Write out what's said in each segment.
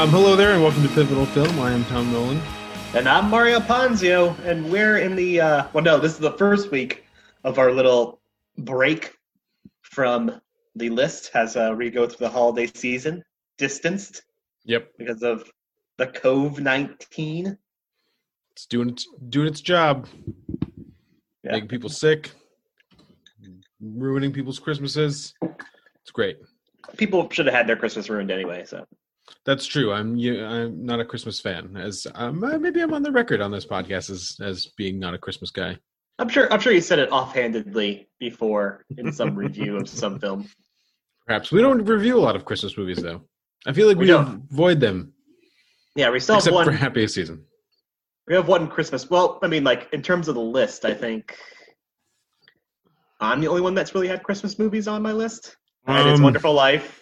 Um, hello there, and welcome to Pivotal Film. I am Tom Nolan. And I'm Mario Ponzio, and we're in the uh, well, no, this is the first week of our little break from the list as uh, we go through the holiday season, distanced Yep, because of the COVID nineteen. it's doing its doing its job, Yeah. making people sick, ruining people's Christmases. It's great. People should have had their Christmas ruined anyway. So That's true. I'm you, I'm not a Christmas fan, as um, uh, maybe I'm on the record on this podcast as as being not a Christmas guy. I'm sure I'm sure you said it offhandedly before in some review of some film. Perhaps we don't review a lot of Christmas movies, though. I feel like we, We don't. avoid them, Yeah, we still have except one. for Happiest Season. We have one Christmas. Well, I mean, like in terms of the list, I think I'm the only one that's really had Christmas movies on my list. And It's Um, Wonderful Life.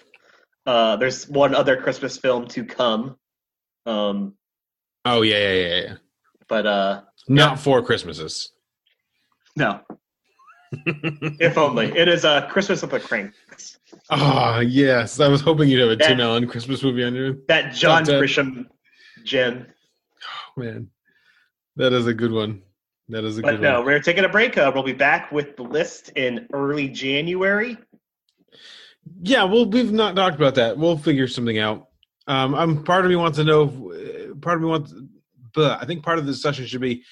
Uh, there's one other Christmas film to come, um, Oh yeah, yeah, yeah, yeah. but uh, Not four Christmases. no. if only it is uh, Christmas with the Kranks. Ah, yes. I was hoping you'd have a That- Tim Allen Christmas movie on your That John Top ten. Grisham gem. man. That is a good one. That is a But good no, one. we're taking a break. Uh, we'll be back with the list in early January. Yeah, well, we've not talked about that. We'll figure something out. Um, I'm part of me wants to know. if- uh, Part of me wants, but I think part of the discussion should be: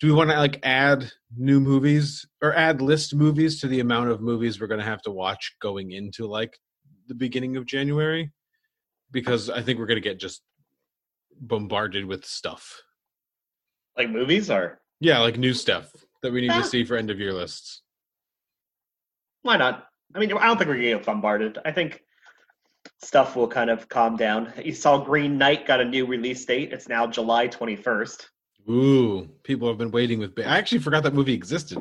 Do we want to like add new movies or add list movies to the amount of movies we're going to have to watch going into like the beginning of January? Because I think we're going to get just bombarded with stuff. Like movies or Yeah, like new stuff that we need Yeah. to ah. see for end of year lists. why not? I mean, I don't think we're gonna get bombarded. I think stuff will kind of calm down. You saw Green Knight got a new release date. It's now July 21st. Ooh, people have been waiting with. I actually forgot that movie existed.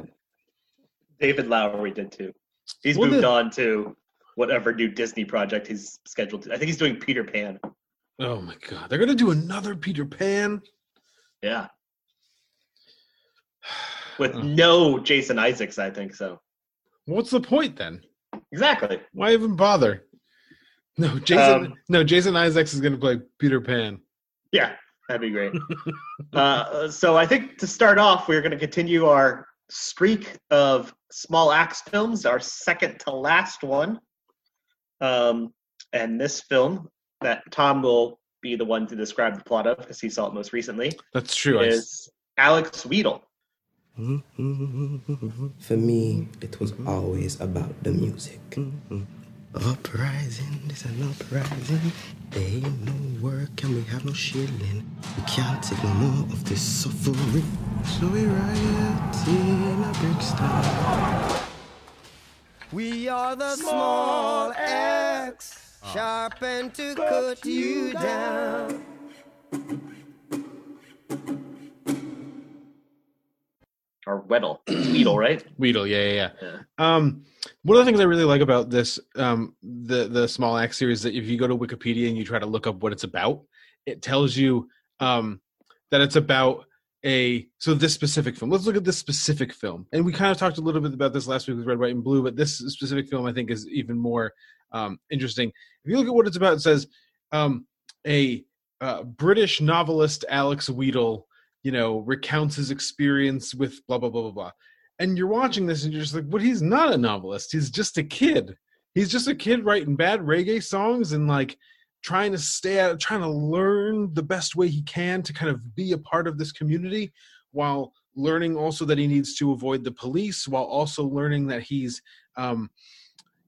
David Lowery did too. He's Well, moved the- on to whatever new Disney project he's scheduled to. I think he's doing Peter Pan. Oh my god, they're gonna do another Peter Pan. Yeah. With Oh. no Jason Isaacs, I think so. What's the point then? Exactly. Why even bother? No, Jason. Um, no, Jason Isaacs is gonna play Peter Pan. Yeah, that'd be great. uh, so I think to start off, we're going to continue our streak of small axe films, our second to last one. Um, and this film that Tom will be the one to describe the plot of because he saw it most recently That's true. Is Alex Wheatle. For me, it was always about the music. Uprising, this an uprising. There ain't no work and we have no shilling. We can't take no more of this suffering. So we riot in a big style. We are the small axe, sharpened to cut you down. Or Weddle. Weedle, right? Weedle, yeah, yeah, yeah. Yeah. Um, one of the things I really like about this, um, the the Small Axe series, that if you go to Wikipedia and you try to look up what it's about, it tells you um, that it's about a so this specific film. Let's look at this specific film, and we kind of talked a little bit about this last week with Red, White, and Blue, but this specific film I think is even more um, interesting. If you look at what it's about, it says um, a uh, British novelist Alex Wheatle, you know, recounts his experience with blah blah blah blah blah and you're watching this and you're just like, but he's not a novelist. He's just a kid. He's just a kid writing bad reggae songs and like trying to stay out, trying to learn the best way he can to kind of be a part of this community while learning also that he needs to avoid the police while also learning that he's, um,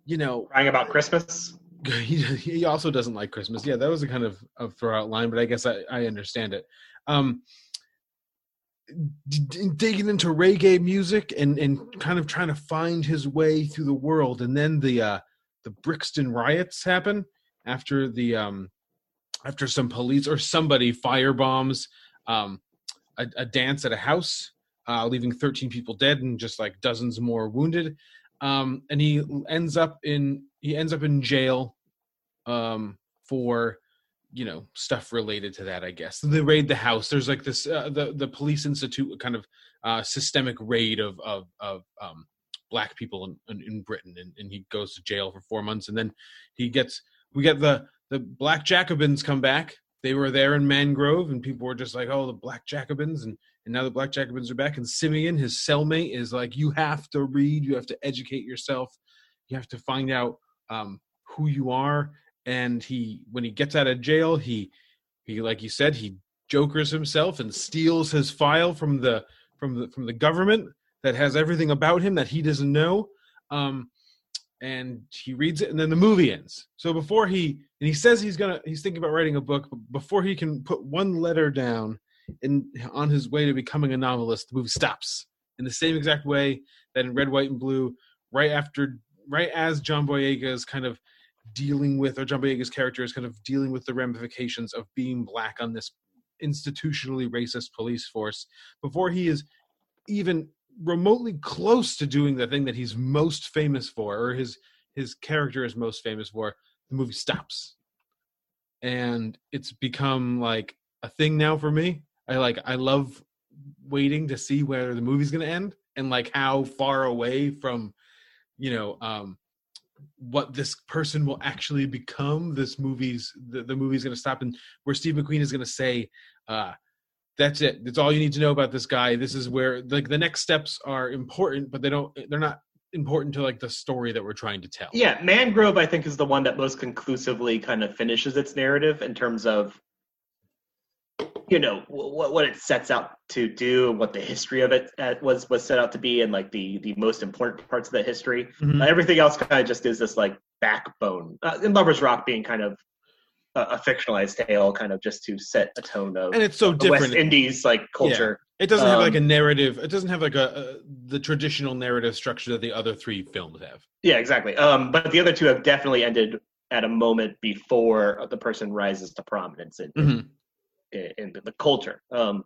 you know, Crying about Christmas. he, he also doesn't like Christmas. Yeah, that was a kind of a throw out line, but I guess I, I understand it. Um, digging into reggae music and and kind of trying to find his way through the world, and then the uh, the Brixton riots happen after the um, after some police or somebody firebombs um, a, a dance at a house, uh, leaving 13 people dead and just like dozens more wounded. Um, and he ends up in he ends up in jail um, for you know stuff related to that. I guess they raid the house. There's like this uh, the the police institute kind of uh, systemic raid of of of um, black people in, in, in Britain, and, and he goes to jail for four months, and then he gets we get the the black Jacobins come back they were there in Mangrove, and people were just like, "Oh, the Black Jacobins," and and now the Black Jacobins are back. And Simeon, his cellmate, is like, "You have to read. You have to educate yourself. You have to find out um, who you are." And he, when he gets out of jail, he he like you said, he jokers himself and steals his file from the from the from the government that has everything about him that he doesn't know. Um, and he reads it and then the movie ends so before he and he says he's gonna he's thinking about writing a book but before he can put one letter down in on his way to becoming a novelist the movie stops in the same exact way that in red white and blue right after right as john boyega is kind of dealing with or john boyega's character is kind of dealing with the ramifications of being black on this institutionally racist police force before he is even remotely close to doing the thing that he's most famous for or his his character is most famous for the movie stops. And it's become like a thing now for me. I like i love waiting to see where the movie's to end and like how far away from you know um what this person will actually become this movie's the, the movie's going to stop and where steve mcqueen is going to say uh that's it. That's all you need to know about this guy. This is where like the next steps are important but they don't they're not important to like the story that we're trying to tell. Yeah, Mangrove, I think, is the one that most conclusively kind of finishes its narrative in terms of, you know, what what it sets out to do, and what the history of it uh, was was set out to be, and like the the most important parts of that history. Mhm. Uh, everything else kind of just is this like backbone. Uh, and Lovers Rock being kind of a, a fictionalized tale, kind of just to set a tone of and it's so the West different Indies like culture. it doesn't have like a um, narrative it doesn't have like a, a the traditional narrative structure that the other three films have Yeah, exactly. Um, but the other two have definitely ended at a moment before the person rises to prominence in, Mhm. In, in the culture. Um,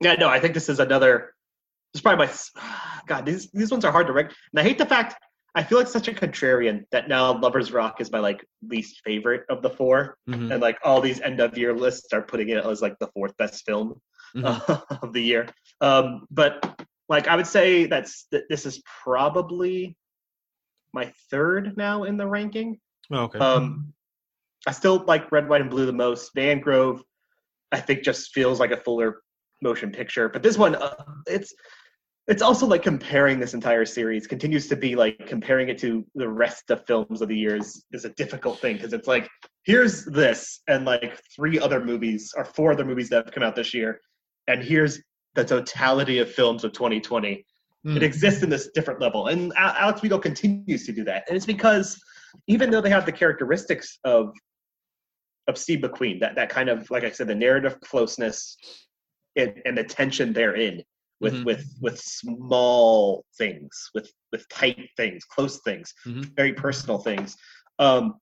yeah, no, I think this is another. This is probably my. God, these these ones are hard to rank, and I hate the fact I feel like such a contrarian that now Lovers Rock is my like least favorite of the 4 Mhm. and like all these end of year lists are putting it as like the fourth best film Mhm. of the year. Um, but like I would say that's that this is probably my third now in the ranking. Oh, okay Um, I still like Red, White, and Blue the most. Mangrove, I think, just feels like a fuller motion picture. But this one, uh, it's it's also like comparing this entire series continues to be like comparing it to the rest of films of the years is a difficult thing because it's like here's this and like three other movies or four other movies that have come out this year, and here's the totality of films of 2020 Mm. it exists in this different level and alex Vigo continues to do that and it's because even though they have the characteristics of of steve mcqueen that that kind of like i said the narrative closeness and, and the tension therein with Mhm. with with small things with with tight things close things Mhm. very personal things um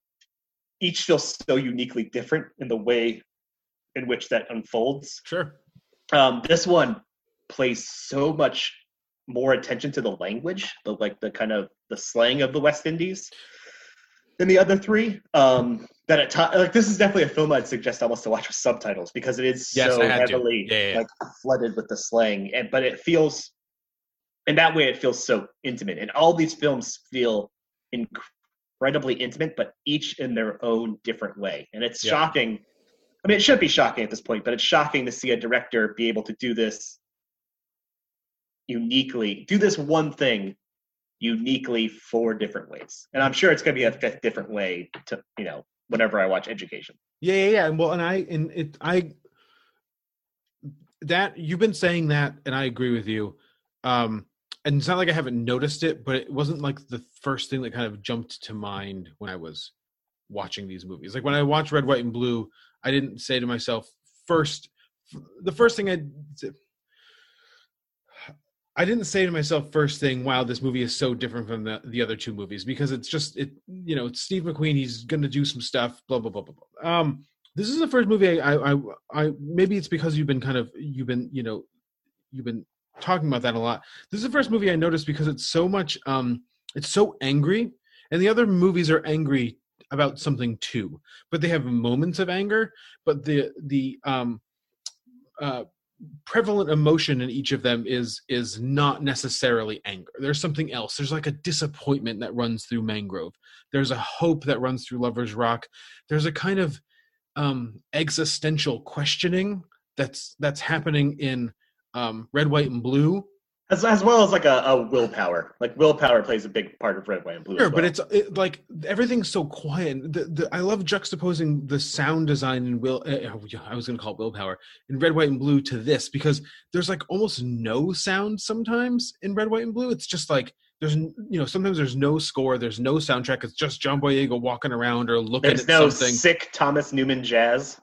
each feels so uniquely different in the way in which that unfolds sure um, this one plays so much more attention to the language, the like the kind of the slang of the West Indies than the other three. Um, that at like this is definitely a film I'd suggest almost to watch with subtitles because it is Yes, so I had to. heavily yeah, yeah. like flooded with the slang, and but it feels in that way it feels so intimate, and all these films feel incredibly intimate, but each in their own different way, and it's Yeah. shocking. I mean, it should be shocking at this point, but it's shocking to see a director be able to do this uniquely, do this one thing uniquely four different ways. And I'm sure it's going to be a fifth different way to, you know, whenever I watch Education. Yeah, yeah, yeah. Well, and I and it I that you've been saying that, and I agree with you. Um, and it's not like I haven't noticed it, but it wasn't like the first thing that kind of jumped to mind when I was watching these movies. Like when I watched Red, White, and Blue, I didn't say to myself first. The first thing I I didn't say to myself first thing, wow, this movie is so different from the, the other two movies because it's just it you know, it's Steve McQueen, he's gonna do some stuff, blah blah blah blah blah. Um this is the first movie I, I I I maybe it's because you've been kind of you've been, you know, you've been talking about that a lot. This is the first movie I noticed because it's so much um it's so angry and the other movies are angry about something too but they have moments of anger but the the um uh prevalent emotion in each of them is is not necessarily anger. There's something else. There's like a disappointment that runs through mangrove. There's a hope that runs through lovers rock. There's a kind of um existential questioning that's that's happening in um red white and blue as, as well as like a, a willpower. Like willpower plays a big part of red, white, and blue. Sure, but it's it, like everything's so quiet. The, the, I love juxtaposing the sound design in Will. Uh, I was going to call it Willpower in Red, White, and Blue to this because there's like almost no sound sometimes in Red, White, and Blue. It's just like there's you know sometimes there's no score, there's no soundtrack. It's just John Boyega walking around or looking there's at no something. sick Thomas Newman jazz.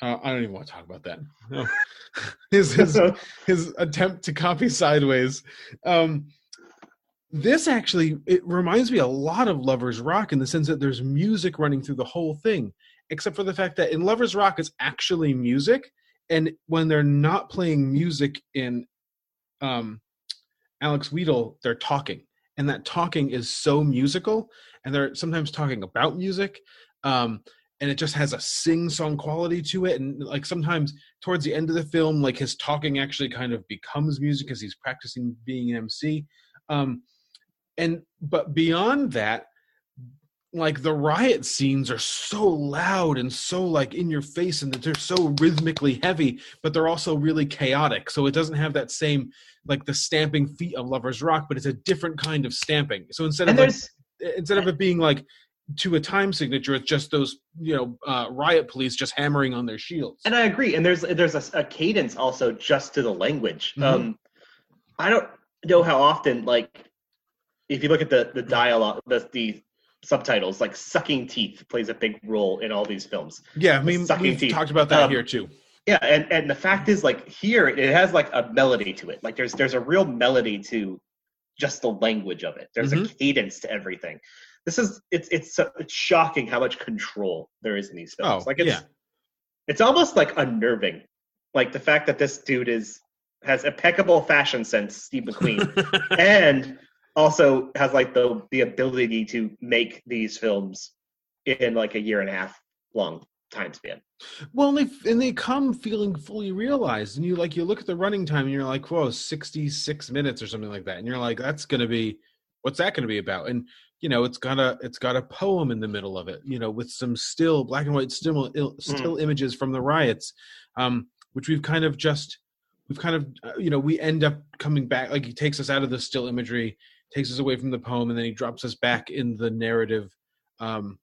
Uh, I don't even want to talk about that. No. his his his attempt to copy Sideways. Um, this actually it reminds me a lot of Lovers Rock in the sense that there's music running through the whole thing, except for the fact that in Lovers Rock it's actually music, and when they're not playing music in um, Alex Wheatle, they're talking, and that talking is so musical, and they're sometimes talking about music. Um, and it just has a sing-song quality to it and like sometimes towards the end of the film like his talking actually kind of becomes music because he's practicing being an mc um and but beyond that like the riot scenes are so loud and so like in your face and that they're so rhythmically heavy but they're also really chaotic. So it doesn't have that same like the stamping feet of lovers rock but it's a different kind of stamping. So instead And of like, instead of it being like to a time signature it's just those you know uh, riot police just hammering on their shields and I agree. And there's there's a, a cadence also just to the language. Mhm. Um, I don't know how often like if you look at the the dialogue, the the subtitles, like sucking teeth plays a big role in all these films. yeah i mean sucking we've teeth. talked about that Um, here too Yeah, and and the fact is, like here, it has like a melody to it. Like there's there's a real melody to just the language of it. There's a cadence to everything. This is it's it's uh, it's shocking how much control there is in these films. Oh, like it's yeah. it's almost like unnerving. Like the fact that this dude is has impeccable fashion sense, Steve McQueen, and also has like the the ability to make these films in like a year and a half long time span. well and they and they come feeling fully realized and you like you look at the running time and you're like whoa 66 minutes or something like that and you're like that's gonna be what's that gonna be about? And you know it's got a it's got a poem in the middle of it you know with some still black and white still still images from the riots um which we've kind of just we've kind of uh, you know we end up coming back like he takes us out of the still imagery takes us away from the poem and then he drops us back in the narrative um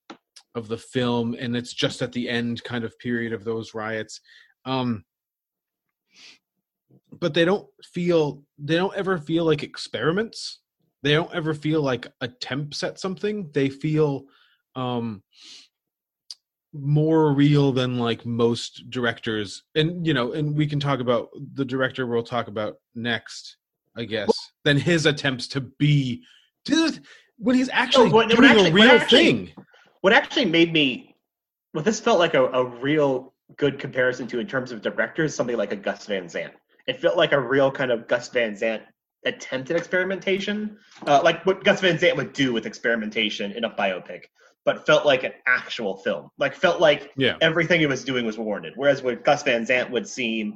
of the film and it's just at the end kind of period of those riots um but they don't feel they don't ever feel like experiments they don't ever feel like attempts at something. They feel um more real than like most directors. And you know and we can talk about the director we'll talk about next i guess than his attempts to be when he's actually what- what doing actually- a what real actually- thing. what actually made me what this felt like a, a real good comparison to in terms of directors something like a gus van sant. It felt like a real kind of gus van sant attempt at experimentation uh, like what gus van sant would do with experimentation in a biopic but felt like an actual film like felt like yeah everything he was doing was warranted whereas with gus van sant would seem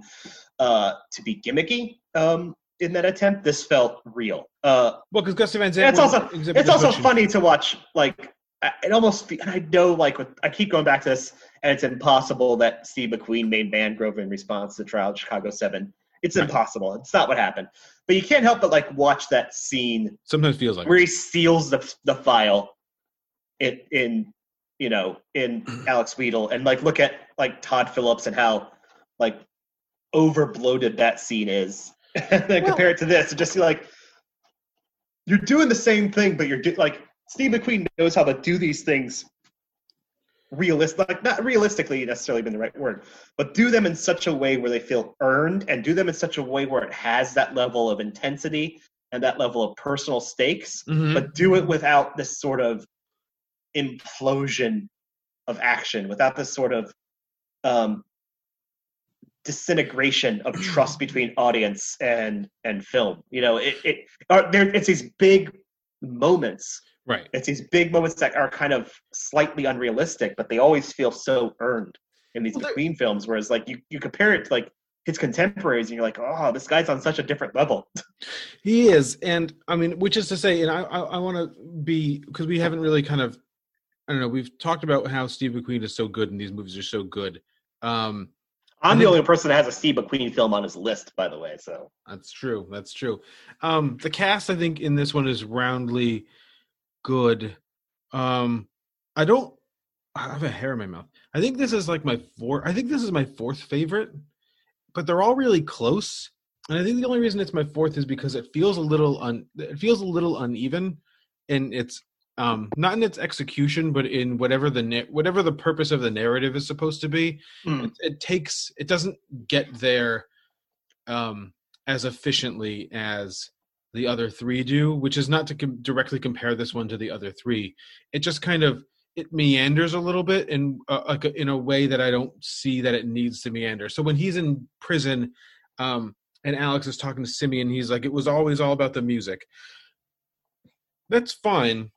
uh, to be gimmicky um, in that attempt this felt real uh, Well, because Gus Van Sant it's also it's also funny to watch. Like I- it almost, and I know like with, I keep going back to this, and it's impossible that Steve McQueen made Mangrove in response to the trial of Chicago Seven. It's impossible. It's not what happened. But you can't help but like watch that scene Sometimes feels like where he steals the the file in in you know in Alex Wheatle and like look at like Todd Phillips and how like over bloated that scene is and then Well- compare it to this and just see like you're doing the same thing but you're do- like Steve McQueen knows how to do these things realistic like not realistically necessarily been the right word but do them in such a way where they feel earned and do them in such a way where it has that level of intensity and that level of personal stakes Mhm. but do it without this sort of implosion of action, without this sort of um, disintegration of trust between audience and and film. You know, it it are there. It's these big moments. Right. It's these big moments that are kind of slightly unrealistic, but they always feel so earned in these Well, they're- films. Whereas, like you you compare it to like his contemporaries, and you're like, oh, this guy's on such a different level. He is, and I mean, which is to say, and I I, I want to be because we haven't really kind of I don't know. We've talked about how Steve McQueen is so good and these movies are so good. Um, I'm I the only person that has a Steve McQueen film on his list, by the way. So That's true. That's true. Um, the cast, I think, in this one is roundly good. Um, I don't. I have a hair in my mouth. I think this is like my four. I think this is my fourth favorite, but they're all really close. And I think the only reason it's my fourth is because it feels a little un. It feels a little uneven, in its um not in its execution, but in whatever the na- whatever the purpose of the narrative is supposed to be Hmm. it, it takes it doesn't get there um as efficiently as the other three do which is not to com- directly compare this one to the other three. It just kind of it meanders a little bit in uh, like a, in a way that i don't see that it needs to meander. So when he's in prison um and alex is talking to simeon he's like it was always all about the music. That's fine.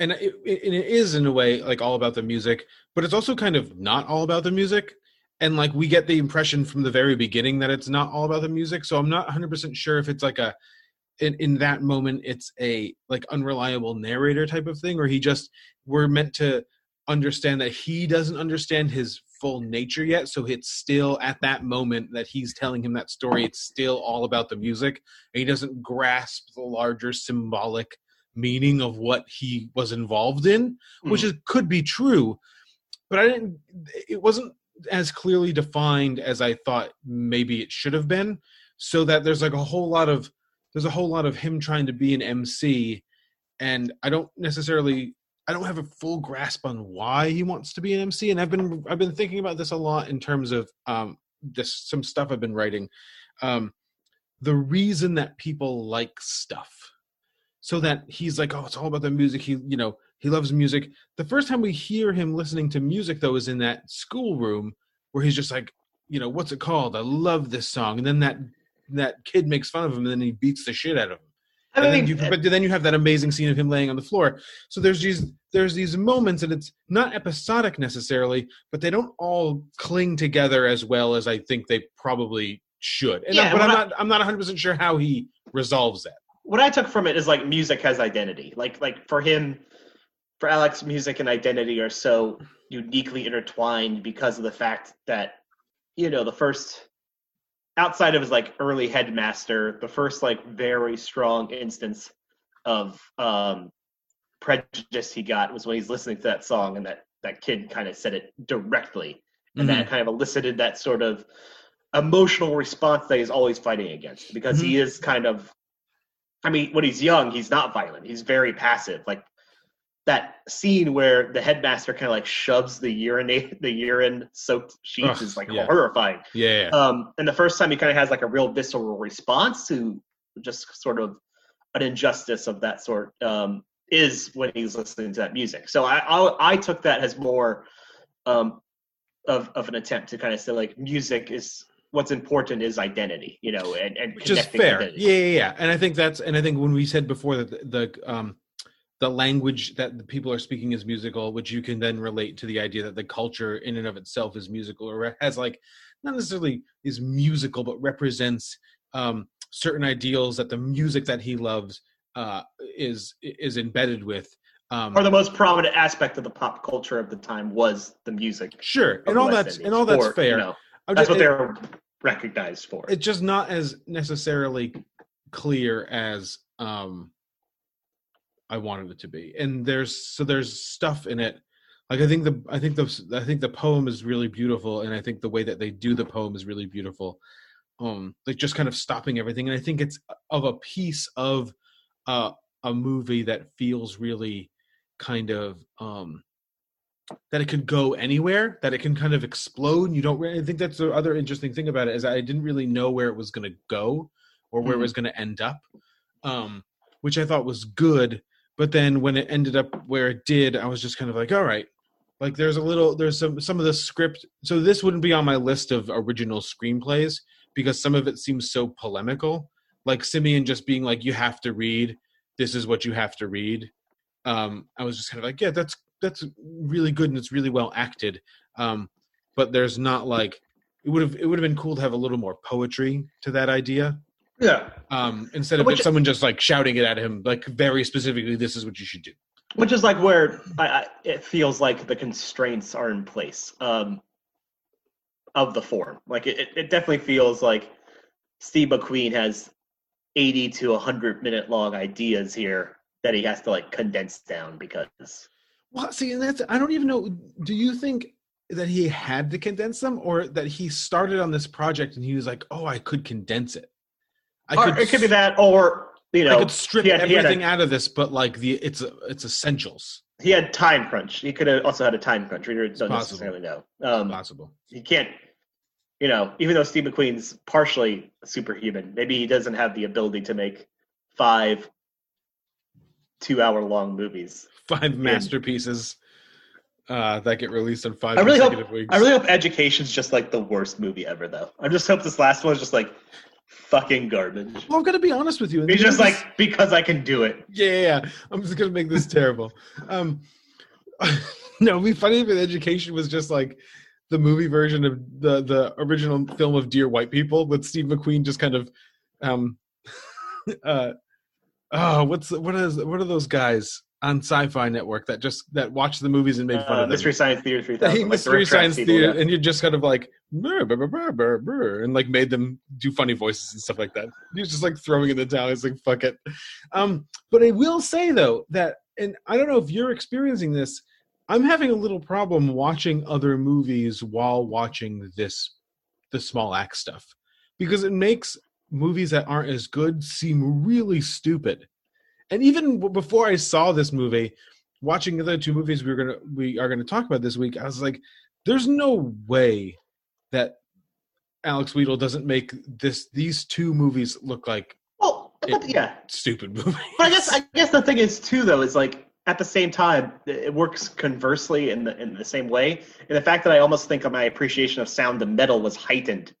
And it, it, it is in a way like all about the music but it's also kind of not all about the music and like we get the impression from the very beginning that it's not all about the music so i'm not 100% sure if it's like a in, in that moment it's a like unreliable narrator type of thing or he just we're meant to understand that he doesn't understand his full nature yet so it's still at that moment that he's telling him that story it's still all about the music and he doesn't grasp the larger symbolic meaning of what he was involved in which hmm. is could be true but i didn't it wasn't as clearly defined as i thought maybe it should have been so that there's like a whole lot of there's a whole lot of him trying to be an mc and i don't necessarily i don't have a full grasp on why he wants to be an mc and i've been i've been thinking about this a lot in terms of um this some stuff i've been writing um the reason that people like stuff so that he's like oh it's all about the music he you know he loves music the first time we hear him listening to music though is in that schoolroom where he's just like you know what's it called i love this song and then that that kid makes fun of him and then he beats the shit out of him I and mean, then you, eh but then you have that amazing scene of him laying on the floor. So there's these there's these moments, and it's not episodic necessarily, but they don't all cling together as well as I think they probably should. And Yeah, but I'm I- not I'm not 100 percent sure how he resolves that. what I took from it is like music has identity. Like like for him, for Alex, music and identity are so uniquely intertwined because of the fact that you know the first outside of his like early headmaster, the first like very strong instance of um prejudice he got was when he's listening to that song and that that kid kind of said it directly and that kind of elicited that sort of emotional response that he's always fighting against because he is kind of I mean, when he's young, he's not violent. He's very passive. Like that scene where the headmaster kind of like shoves the urinate the urine soaked sheets Ugh, is like yeah. horrifying. Yeah, Um, and the first time he kind of has like a real visceral response to just sort of an injustice of that sort um, is when he's listening to that music. So I I, I took that as more um, of of an attempt to kind of say like music is what's important is identity, you know, and and which is fair. identity. Yeah, yeah, yeah. And I think that's and I think when we said before that the, the um the language that the people are speaking is musical, which you can then relate to the idea that the culture in and of itself is musical or has like not necessarily is musical, but represents um certain ideals that the music that he loves uh is is embedded with. Um or the most prominent aspect of the pop culture of the time was the music. sure. And all that's and all that's or, fair. You know, that's just- what it- they're recognized for. it's just not as necessarily clear as um I wanted it to be. And there's so there's stuff in it. Like I think the I think the I think the poem is really beautiful and I think the way that they do the poem is really beautiful. Um like just kind of stopping everything and I think it's of a piece of uh a movie that feels really kind of um that it could go anywhere, that it can kind of explode. You don't really I think that's the other interesting thing about it is I didn't really know where it was going to go or where it Mhm. was going to end up, um, which I thought was good. But then when it ended up where it did, I was just kind of like, all right, like there's a little, there's some some of the script. So this wouldn't be on my list of original screenplays because some of it seems so polemical. Like Simeon just being like, you have to read. This is what you have to read. Um, I was just kind of like, yeah, that's that's really good and it's really well acted. Um, but there's not like it would have it would have been cool to have a little more poetry to that idea yeah. um, instead of Which- someone just like shouting it at him like very specifically this is what you should do which is like where I, I, it feels like the constraints are in place um, of the form. Like it, it- it definitely feels like Steve McQueen has 80 to 100 minute long ideas here that he has to like condense down because Well, see, and that's I don't even know. Do you think that he had to condense them, or that he started on this project and he was like, "Oh, I could condense it. I or it could be that or you know I could strip had, had a- everything out of this, but like the it's it's essentials. he had time crunch. He could have also had a time crunch. We don't necessarily know. Um, Possible. he can't, you know, even though Steve McQueen's partially superhuman, maybe he doesn't have the ability to make five two-hour-long movies. Five masterpieces uh, that get released in five I really hope. weeks. I really hope Education's just like the worst movie ever, though. I just hope this last one is just like fucking garbage. well, I'm gonna be honest with you. He's just like because I can do it. yeah, yeah, yeah. I'm just gonna make this terrible. Um, no, it'd be funny if Education was just like the movie version of the the original film of Dear White People with Steve McQueen just kind of, um, uh, oh, what's what is what are those guys on Sci-Fi Network that just that watched the movies and made fun Uh, of them? Mystery Science Theater three Hey, thousand. like Mystery Track Science people, Theater, yeah. and you just kind of like "Brr, brr, brr, brr, brr, brr," and like made them do funny voices and stuff like that. He was just like throwing in the towel. He's like, "Fuck it." Um, but I will say though that, and I don't know if you're experiencing this. I'm having a little problem watching other movies while watching this, the small act stuff, because it makes movies that aren't as good seem really stupid. And even before I saw this movie, watching the other two movies we were gonna we are gonna talk about this week, I was like, "There's no way that Alex Wheatle doesn't make this these two movies look like Well, but, yeah, stupid movies." But I guess I guess the thing is too though is like at the same time it works conversely in the in the same way. And the fact that I almost think of my appreciation of sound and metal was heightened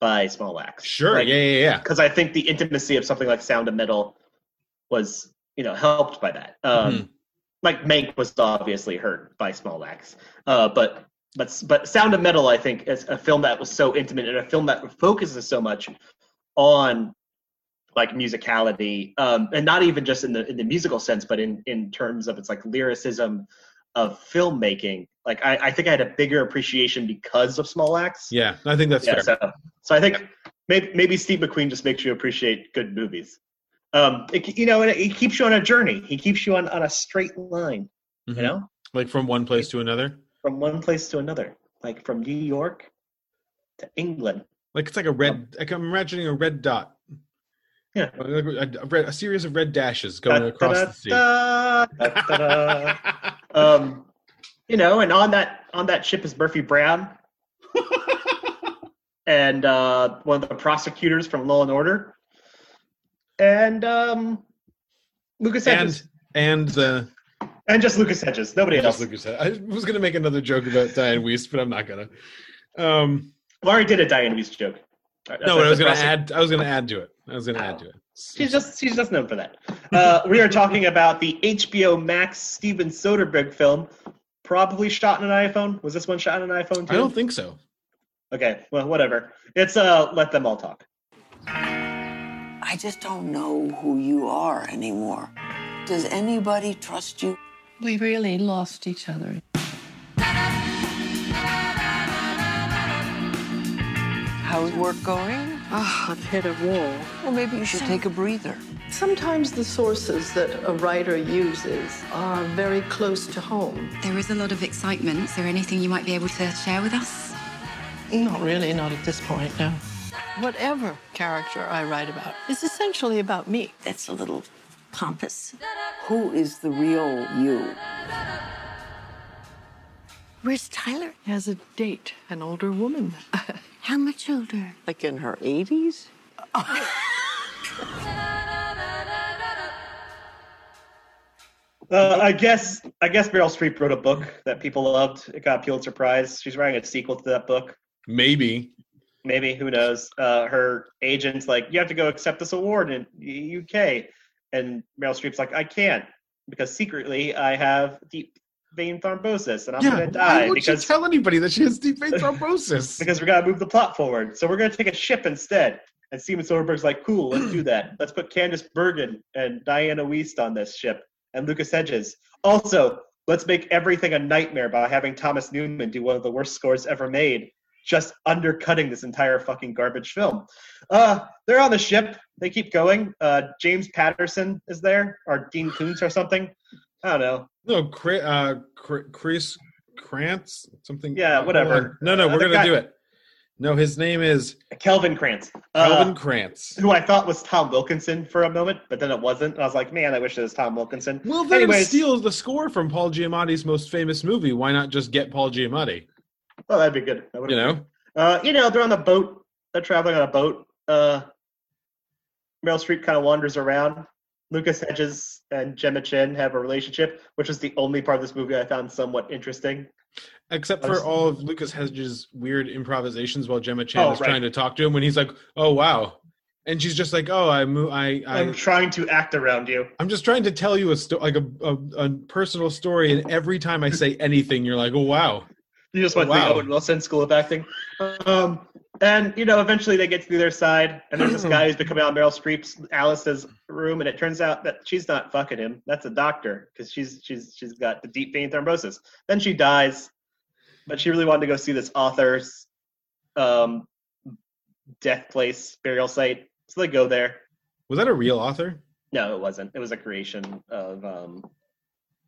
by Small Axe. sure, yeah, yeah, yeah. Because I think the intimacy of something like sound and metal was you know helped by that. Um, Mhm. Like Mank was obviously hurt by Small Axe, uh, but but but Sound of Metal I think is a film that was so intimate and a film that focuses so much on like musicality um, and not even just in the in the musical sense but in in terms of its like lyricism of filmmaking like i, I think i had a bigger appreciation because of small axe Yeah, I think that's yeah fair. so, so i think maybe, maybe steve mcqueen just makes you appreciate good movies um it, you know and it, he keeps you on a journey he keeps you on on a straight line Mhm. you know Like from one place to another. from one place to another like from new york to england Like it's like a red. Like I'm imagining a red dot. Yeah. A, a, red, a series of red dashes going across the sea. Da, da, da, da, da. um, you know, and on that on that ship is Murphy Brown and uh, one of the prosecutors from Law and Order, and um, Lucas Hedges, and and the and, just Lucas Hedges. Nobody else. Lucas said, I was gonna make another joke about Dianne Wiest, but I'm not gonna. Um, I already did a Dianne Wiest joke. Right, no, that's I was gonna add. I was gonna add to it. I was gonna add to it. She's just she's just known for that. Uh, we are talking about the HBO Max Steven Soderbergh film, probably shot on an iPhone. Was this one shot on an iPhone too? I don't think so. Okay, well, whatever. It's uh, let them all talk. I just don't know who you are anymore. Does anybody trust you? We really lost each other. How's work going? Ah, I've hit a wall. Well, maybe you should take a breather. Sometimes the sources that a writer uses are very close to home. There is a lot of excitement. Is there anything you might be able to share with us? Not really, not at this point, no. Whatever character I write about is essentially about me. That's a little pompous. Who is the real you? Where's Tyler? He has a date, an older woman. How much older? Like in her 80s? Uh, I guess I guess Meryl Streep wrote a book that people loved. It got Pulitzer Prize. She's writing a sequel to that book. Maybe. Maybe who knows? Uh, her agent's like, you have to go accept this award in the UK, and Meryl Streep's like, I can't because secretly I have deep vein thrombosis and I'm yeah. gonna Why die would because you tell anybody that she has deep vein thrombosis? because we gotta move the plot forward. So we're gonna take a ship instead. And Steven Soderbergh's like, cool, let's do that. Let's put Candice Bergen and Diana Wiest on this ship, and Lucas Hedges. Also, let's make everything a nightmare by having Thomas Newman do one of the worst scores ever made, just undercutting this entire fucking garbage film. Uh, they're on the ship. They keep going. Uh, James Patterson is there, or Dean Koontz or something. I don't know. No, Chris, uh, Chris- Krantz, something. Yeah, whatever. No, no, Uh, we're the gonna guy- do it. No, his name is Kelvin Krantz. Uh, Calvin Krantz. who I thought was Tom Wilkinson for a moment, but then it wasn't. And I was like, man, I wish it was Tom Wilkinson. Well, then Anyways, steals the score from Paul Giamatti's most famous movie. Why not just get Paul Giamatti? Oh, that'd be good. That You know, Uh, you know, they're on the boat. They're traveling on a boat. Uh, Meryl Streep kind of wanders around. Lucas Hedges and Gemma Chan have a relationship, which is the only part of this movie I found somewhat interesting. except for all of Lucas Hedges' weird improvisations while Gemma Chan Oh, is right. trying to talk to him when he's like, "Oh wow," and she's just like, "Oh, I mo- I I'm trying to act around you. I'm just trying to tell you a sto- like a, a a personal story, and every time I say anything, you're like, "Oh wow!" You just went to Wow. the Owen Wilson School of Acting. Um, and, you know, eventually they get to their side, and there's this guy who's been out of Meryl Streep's, Alice's room, and it turns out that she's not fucking him. That's a doctor, because she's, she's, she's got the deep vein thrombosis. Then she dies, but she really wanted to go see this author's um, death place, burial site. So they go there. Was that a real author? No, it wasn't. It was a creation of um,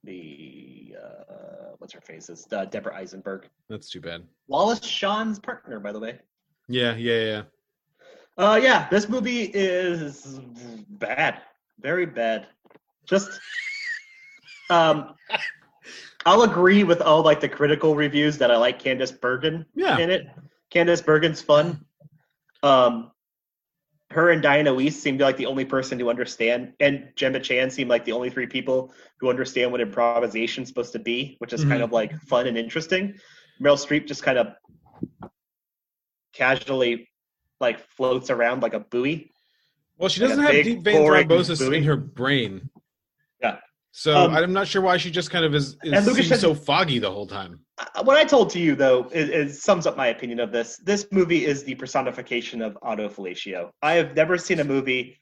the, uh, what's her face? It's uh, Deborah Eisenberg. That's too bad. Wallace Shawn's partner, by the way. Yeah, yeah, yeah. Uh, yeah, this movie is bad, very bad. Just, um, I'll agree with all like the critical reviews that I like Candice Bergen Yeah. in it. Candice Bergen's fun. Um, her and Diana Wiest seem to like the only person to understand, and Gemma Chan seem like the only three people who understand what improvisation's supposed to be, which is kind Mhm. of like fun and interesting. Meryl Streep just kind of casually like floats around like a buoy. Well, she doesn't have deep vein thrombosis buoy. in her brain. Yeah. So Um, I'm not sure why she just kind of is, is seems so foggy the whole time. Uh, What I told to you though is, is sums up my opinion of this. This movie is the personification of autofellatio. I have never seen a movie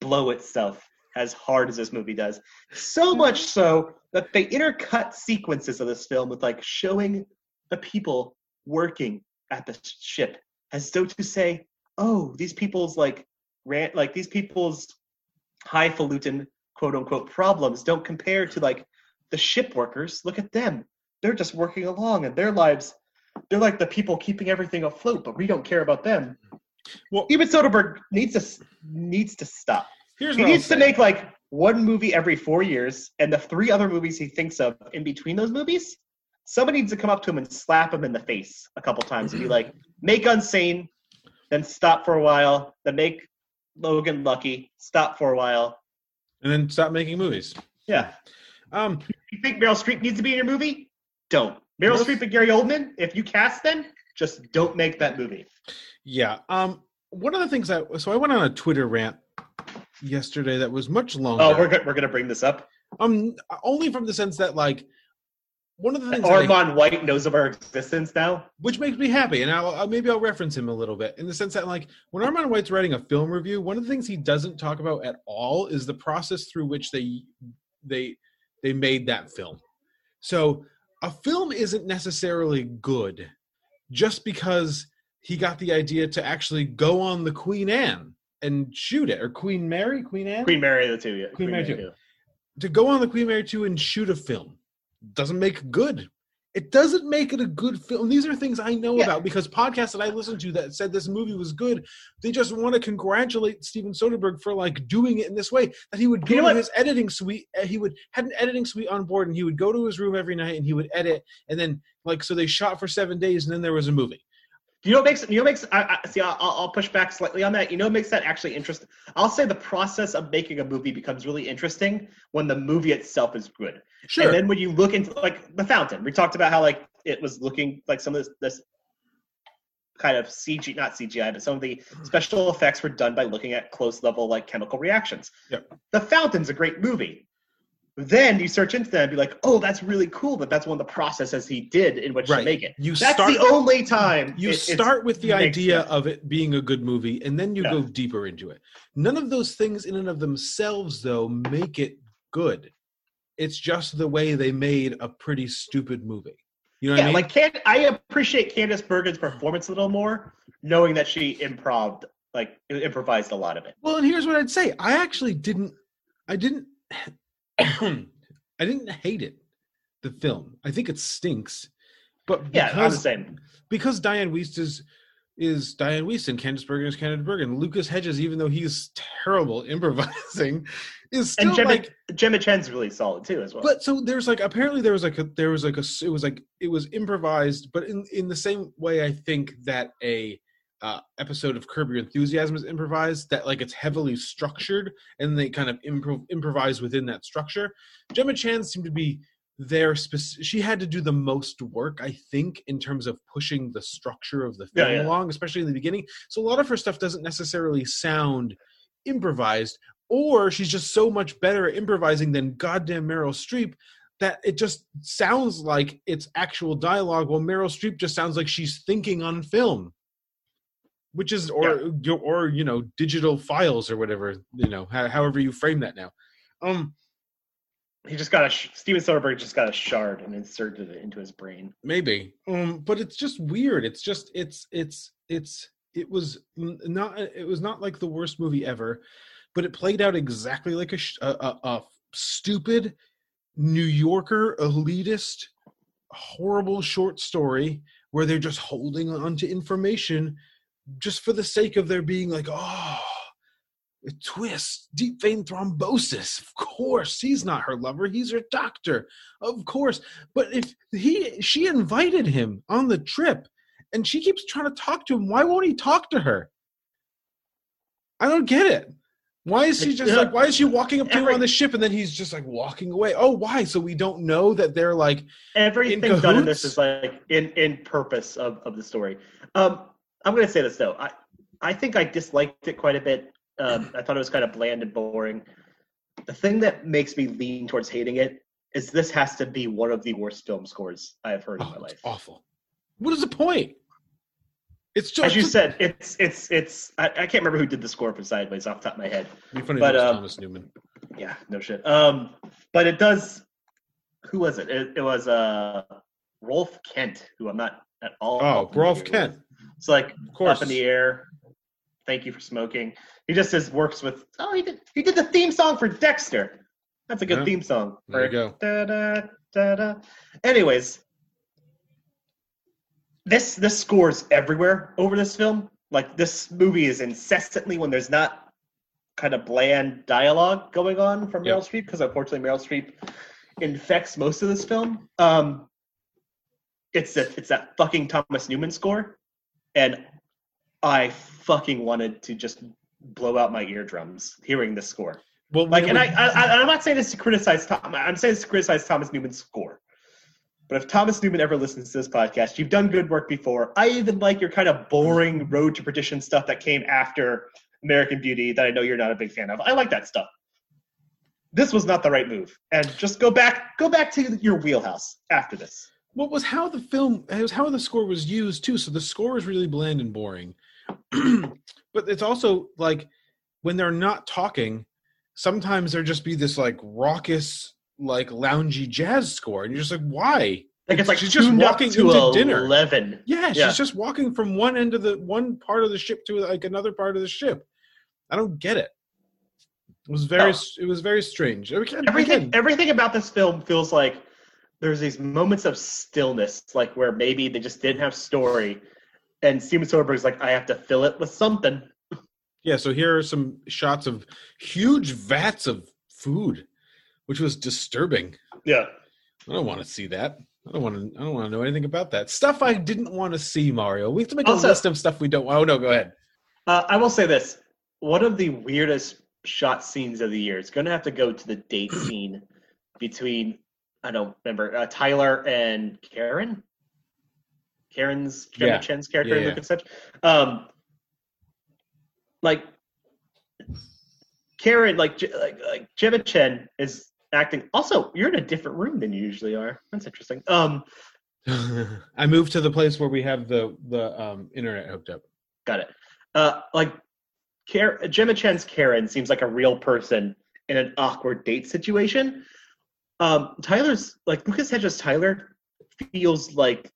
blow itself as hard as this movie does. So much so that they intercut sequences of this film with like showing the people working at the ship as though to say, "Oh, these people's like rant like these people's highfalutin quote unquote problems don't compare to like the ship workers. Look at them. They're just working along and their lives they're like the people keeping everything afloat, but we don't care about them. Well- even Soderbergh needs to needs to stop. Here's He needs to make like one movie every four years, and the three other movies he thinks of in between those movies, somebody needs to come up to him and slap him in the face a couple times and be like, "Make Unsane, then stop for a while, then make Logan Lucky, stop for a while." and then stop making movies. Yeah, Um, you think Meryl Streep needs to be in your movie? Don't. Meryl Streep and Gary Oldman, if you cast them, just don't make that movie. yeah. Um, one of the things that so I went on a Twitter rant yesterday that was much longer. Oh, we're go- we're gonna bring this up. um only from the sense that like one of the things that I- Armond White knows of our existence now. which makes me happy and I'll, I'll maybe i'll reference him a little bit in the sense that like when armond white's writing a film review one of the things he doesn't talk about at all is the process through which they they they made that film so a film isn't necessarily good just because he got the idea to actually go on the queen anne and shoot it or queen mary queen anne Queen Mary the two, yeah. Queen Mary 2. to go on the Queen Mary 2 and shoot a film doesn't make good. It doesn't make it a good film. These are things I know Yeah. about because podcasts that I listened to that said this movie was good, they just want to congratulate Steven Soderbergh for like doing it in this way. That he would go You know to his editing suite, uh, he would had an editing suite on board, and he would go to his room every night and he would edit, and then like so they shot for seven days, and then there was a movie. You know what makes you know what makes I, I see I'll, I'll push back slightly on that. You know what makes that actually interesting? I'll say the process of making a movie becomes really interesting when the movie itself is good. Sure, And then when you look into like The Fountain, we talked about how like it was looking like some of this, this kind of CG, not CGI, but some of the special effects were done by looking at close level like chemical reactions. Yep. The Fountain's a great movie. Then you search into that and be like, oh, that's really cool that that's one of the processes he did in which Right. to make it. You that's start- the only time you it- start with the idea sense. of it being a good movie and then you Yeah. go deeper into it none of those things in and of themselves though make it good It's just the way they made a pretty stupid movie. You know what yeah, I mean? like can I appreciate Candice Bergen's performance a little more, knowing that she improved, like improvised a lot of it. Well, and here's what I'd say. I actually didn't. I didn't. I didn't hate it. The film. I think it stinks. But Yeah, I'm the because same. because Dianne Wiest is is Dianne Wiest and Candice Bergen is Candice Bergen. Lucas Hedges, even though he's terrible improvising, is still And Gemma, like. Gemma Chan's really solid too, as well. But so there's like apparently there was like a there was like a it was like it was improvised, but in in the same way I think that a uh, episode of Curb Your Enthusiasm is improvised. That like it's heavily structured and they kind of improv improvise within that structure. Gemma Chan seemed to be there. Spec- she had to do the most work, I think, in terms of pushing the structure of the Yeah, film yeah. along, especially in the beginning. So a lot of her stuff doesn't necessarily sound improvised, or she's just so much better at improvising than goddamn Meryl Streep that it just sounds like it's actual dialogue while Meryl Streep just sounds like she's thinking on film. Which is or or you know digital files or whatever you know ho- however you frame that now. Um he just got a sh- Steven Soderbergh just got a shard and inserted it into his brain. maybe um but it's just weird it's just it's it's it's it was not it was not like the worst movie ever but it played out exactly like a sh- a, a, a stupid new yorker elitist horrible short story where they're just holding on to information just for the sake of there being like oh a twist deep vein thrombosis of course he's not her lover he's her doctor of course. But if he she invited him on the trip and she keeps trying to talk to him why won't he talk to her? I don't get it. Why is she just like why is she walking up to him on the ship and then he's just like walking away? Oh why? So we don't know that they're like Everything In done in this is like in in purpose of of the story. Um, I'm gonna say this though. I I think I disliked it quite a bit. Um, I thought it was kind of bland and boring. The thing that makes me lean towards hating it is this has to be one of the worst film scores I have heard in oh, my life. awful what is the point it's just As you said, it's it's it's. I, I can't remember who did the score for Sideways off the top of my head. Be funny but, if it was um, thomas newman Yeah, no shit. Um, but it does. Who was it? It, it was uh Rolfe Kent, who I'm not at all. oh rolfe with. It's like of course up in the air. Thank you for smoking. He just says works with. Oh, he did. He did the theme song for Dexter. That's a good Yeah. theme song. There you go. Da, da, da, da. Anyways, this this scores everywhere over this film. Like this movie is incessantly when there's not kind of bland dialogue going on from Yep. Meryl Streep because unfortunately Meryl Streep infects most of this film. Um, it's that it's that fucking Thomas Newman score, and I fucking wanted to just blow out my eardrums hearing this score. well Like, we- and I, I, I'm not saying this to criticize Tom. I'm saying this to criticize Thomas Newman's score. But if Thomas Newman ever listens to this podcast, you've done good work before. I even like your kind of boring Road to Perdition stuff that came after American Beauty that I know you're not a big fan of. I like that stuff. This was not the right move, and just go back, go back to your wheelhouse after this. What was how the film it was how the score was used too. So the score is really bland and boring. But it's also like when they're not talking sometimes there just be this like raucous like loungy jazz score and you're just like why? Like it's like she's just walking to into dinner. eleven. yeah she's Yeah. just walking from one end of the one part of the ship to like another part of the ship. I don't get it. It was very No. it was very strange. Everything again, everything about this film feels like there's these moments of stillness, like where maybe they just didn't have story, and Steven Soderbergh's like, I have to fill it with something. Yeah, so here are some shots of huge vats of food, which was disturbing. Yeah, I don't want to see that. I don't want to. I don't want to know anything about that stuff. I didn't want to see Mario. We have to make Also- a list of stuff we don't. Want. Oh no, go ahead. uh, I will say this: one of the weirdest shot scenes of the year is going to have to go to the date scene between I don't remember uh, Tyler and Karen. Karen's Karen Yeah. Chen's character Yeah, in yeah. Luke and such. Um, like Karen, like like like Gemma Chan is acting. Also, you're in a different room than you usually are. That's interesting. Um, I moved to the place where we have the the um, internet hooked up. Got it. Uh, like, Kar- Gemma Chan's Karen seems like a real person in an awkward date situation. Um, Tyler's like Lucas Hedges. Tyler feels like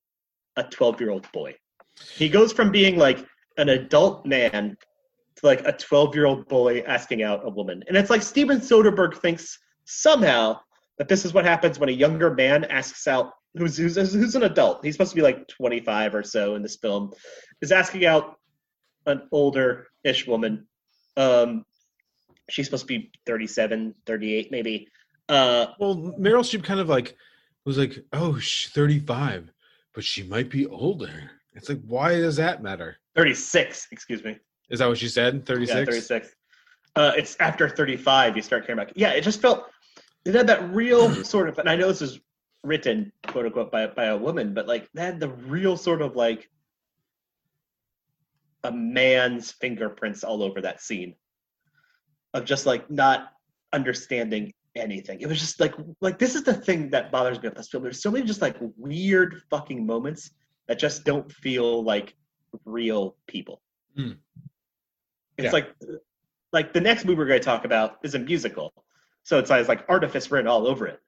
a twelve-year-old boy. He goes from being like an adult man to like a twelve-year-old boy asking out a woman, and it's like Steven Soderbergh thinks somehow that this is what happens when a younger man asks out who's who's, who's an adult. He's supposed to be like twenty-five or so in this film, is asking out an older-ish woman. Um, she's supposed to be 37, 38 maybe. Uh, Well, Meryl Streep kind of like was like, "Oh, she's 35, but she might be older." It's like, why does that matter? 36, excuse me. Is that what she said? 36. Yeah, 36. Uh, it's after 35 you start caring about. Yeah, it just felt it had that real sort of, and I know this is written quote unquote by by a woman, but like that had the real sort of like a man's fingerprints all over that scene of just like not understanding anything. It was just like like this is the thing that bothers me about this film. There's so many just like weird fucking moments that just don't feel like real people. Hmm. It's Yeah. like like the next movie we're going to talk about is a musical, so it's has like artifice written all over it.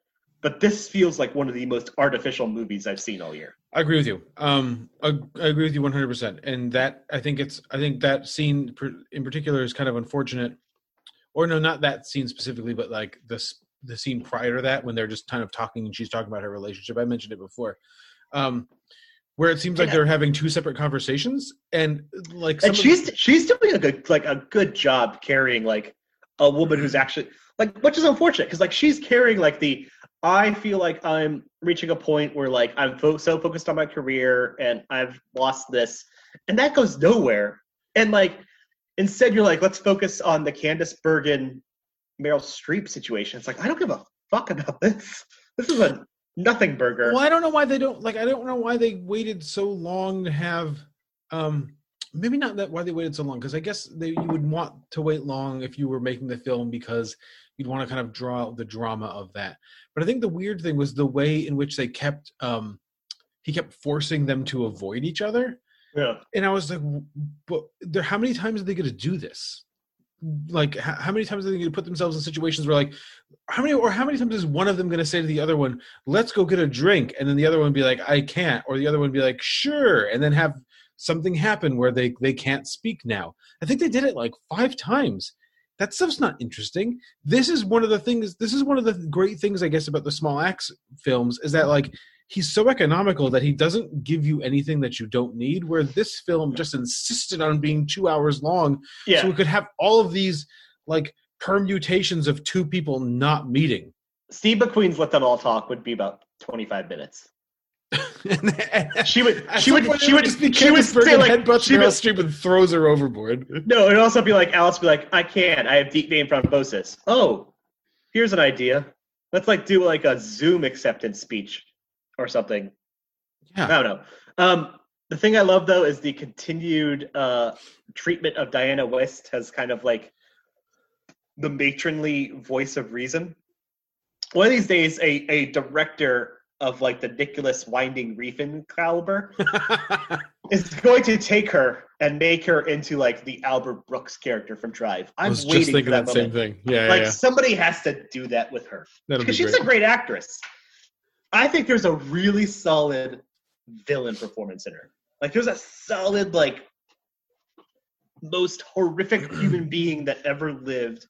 But this feels like one of the most artificial movies I've seen all year. I agree with you. Um, I, I agree with you 100%. And that I think it's I think that scene in particular is kind of unfortunate. Or no, not that scene specifically, but like this the scene prior to that when they're just kind of talking and she's talking about her relationship. I mentioned it before. Um, where it seems like Yeah. they're having two separate conversations and like and she's she's doing a good like a good job carrying like a woman who's actually like which is unfortunate because like she's carrying like the I feel like I'm reaching a point where like I'm fo- so focused on my career and I've lost this and that goes nowhere and like instead you're like let's focus on the Candice Bergen Meryl Streep situation it's like I don't give a fuck about this this is a nothing burger Well, I don't know why they don't like. I don't know why they waited so long to have. Um, maybe not that why they waited so long because I guess they you would want to wait long if you were making the film because you'd want to kind of draw the drama of that. But I think the weird thing was the way in which they kept. Um, he kept forcing them to avoid each other, yeah and I was like, "But there, how many times are they going to do this? Like, how, how many times are they going to put themselves in situations where, like, how many or how many times is one of them going to say to the other one, "Let's go get a drink," and then the other one be like, "I can't," or the other one be like, "Sure," and then have something happen where they they can't speak now. I think they did it like five times. That stuff's not interesting. This is one of the things. This is one of the great things, I guess, about the small acts films is that like he's so economical that he doesn't give you anything that you don't need. Where this film just insisted on being two hours long, yeah so we could have all of these like permutations of two people not meeting. Steve McQueen's let them all talk would be about 25 minutes she would she would she would just be she would say like headbutts she would, Streep and throws her overboard. no it'd also be like Alice would be like I can't I have deep vein thrombosis oh here's an idea let's like do like a Zoom acceptance speech or something I don't know um the thing I love though is the continued uh treatment of Diana Wiest as kind of like the matronly voice of reason one of these days a a director of like the Nicholas Winding Refn caliber is going to take her and make her into like the Albert Brooks character from Drive. I I'm was waiting just thinking for that, that same thing. Yeah, Like yeah, yeah. somebody has to do that with her be because she's a great actress. I think there's a really solid villain performance in her. Like there's a solid like most horrific human being that ever lived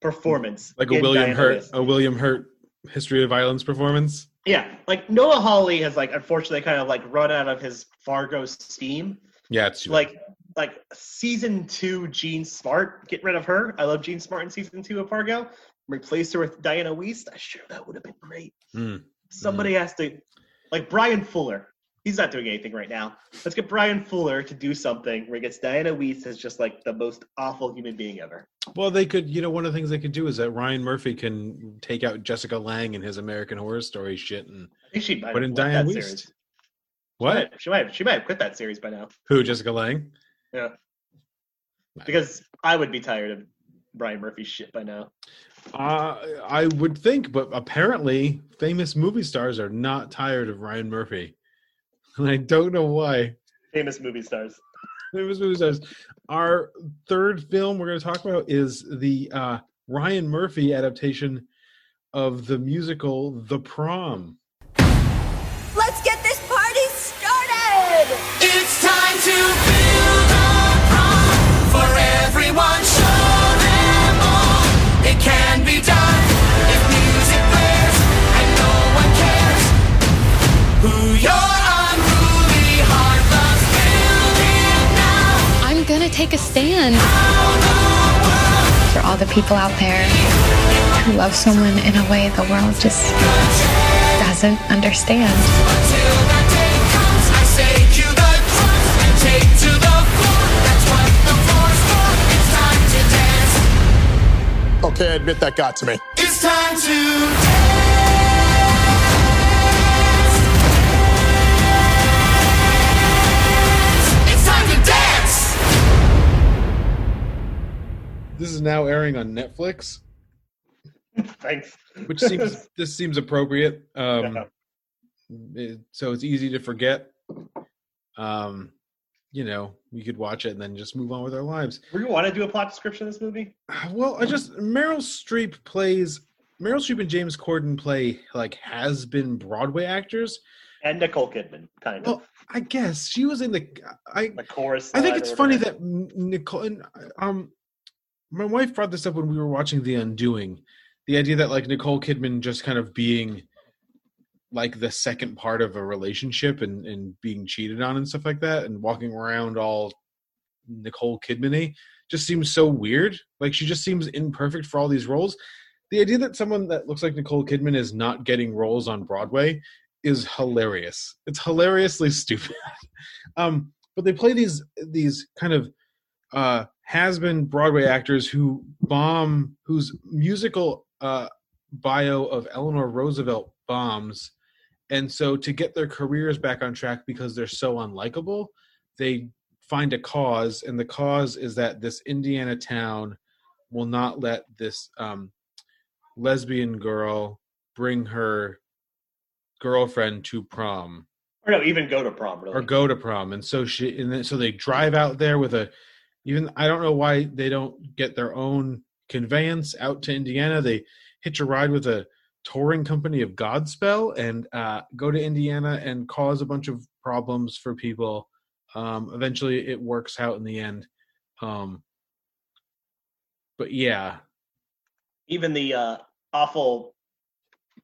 performance. like a William Diana Hurt, a William Hurt history of violence performance. Yeah, like Noah Hawley has like unfortunately kind of like run out of his Fargo steam. Yeah, it's Like like season two Jean Smart, get rid of her. I love Jean Smart in season two of Fargo. Replace her with Diana Wiest. I sure that would have been great. Mm. Somebody mm. has to like Bryan Fuller. He's not doing anything right now. Let's get Bryan Fuller to do something where he gets Diana Wiest as just like the most awful human being ever. Well, they could, you know, one of the things they could do is that Ryan Murphy can take out Jessica Lange and his American Horror Story shit, and I think she might put in that series. What? She might, have, she might have quit that series by now. Who? Jessica Lange? Yeah. Because I would be tired of Brian Murphy's shit by now. Uh, I would think, but apparently, famous movie stars are not tired of Ryan Murphy. And I don't know why. Famous movie stars. Famous movie stars. Our third film we're going to talk about is the uh, Ryan Murphy adaptation of the musical The Prom. Let's get this party started! It's time to I'm gonna take a stand for all the people out there who love someone in a way the world just doesn't understand. Until that day comes, I say cue the drums and take to the floor. That's what the floor's for. It's time to dance. Okay, I admit that got to me. It's time to This is now airing on Netflix, Thanks. which seems this seems appropriate. Um, Yeah. it- so it's easy to forget. Um, you know, we could watch it and then just move on with our lives. We want to do a plot description of this movie? Well, I just Meryl Streep plays Meryl Streep and James Corden play like has been Broadway actors. And Nicole Kidman, kind of. Well, I guess she was in the I the chorus. I think it's funny that Nicole and um my wife brought this up when we were watching The Undoing. The idea that like Nicole Kidman just kind of being like the second part of a relationship and and being cheated on and stuff like that and walking around all Nicole Kidman just seems so weird. Like she just seems imperfect for all these roles. The idea that someone that looks like Nicole Kidman is not getting roles on Broadway is hilarious. It's hilariously stupid. um, but they play these these kind of uh, has been Broadway actors who bomb, whose musical uh, bio of Eleanor Roosevelt bombs, and so to get their careers back on track because they're so unlikable, they find a cause, and the cause is that this Indiana town will not let this um, lesbian girl bring her girlfriend to prom. Or no, even go to prom, really. or go to prom. And so she and then so they drive out there with a even i don't know why they don't get their own conveyance out to indiana. They hitch a ride with a touring company of godspell and uh, go to indiana and cause a bunch of problems for people. Um, eventually it works out in the end. Um, but yeah. Even the uh, awful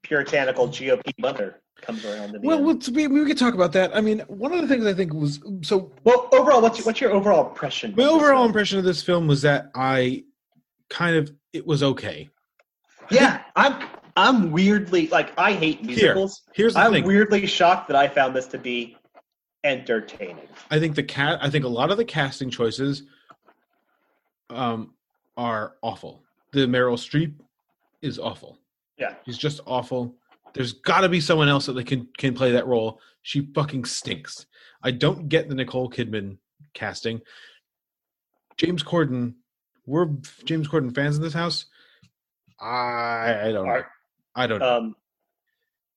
puritanical GOP mother comes around. In well end. we, we could talk about that i mean one of the things i think was so well, overall, what's your, what's your overall impression? My of this overall film? impression of this film was that I kind of it was okay. Yeah, I'm I'm weirdly like I hate musicals. here's the I'm thing. weirdly shocked that I found this to be entertaining. I think the cat. I think a lot of the casting choices, um, are awful. The Meryl Streep is awful. Yeah. She's just awful. There's got to be someone else that they can can play that role. She fucking stinks. I don't get the Nicole Kidman casting. James Corden, we're James Corden fans in this house. I I don't know. I don't know. Um,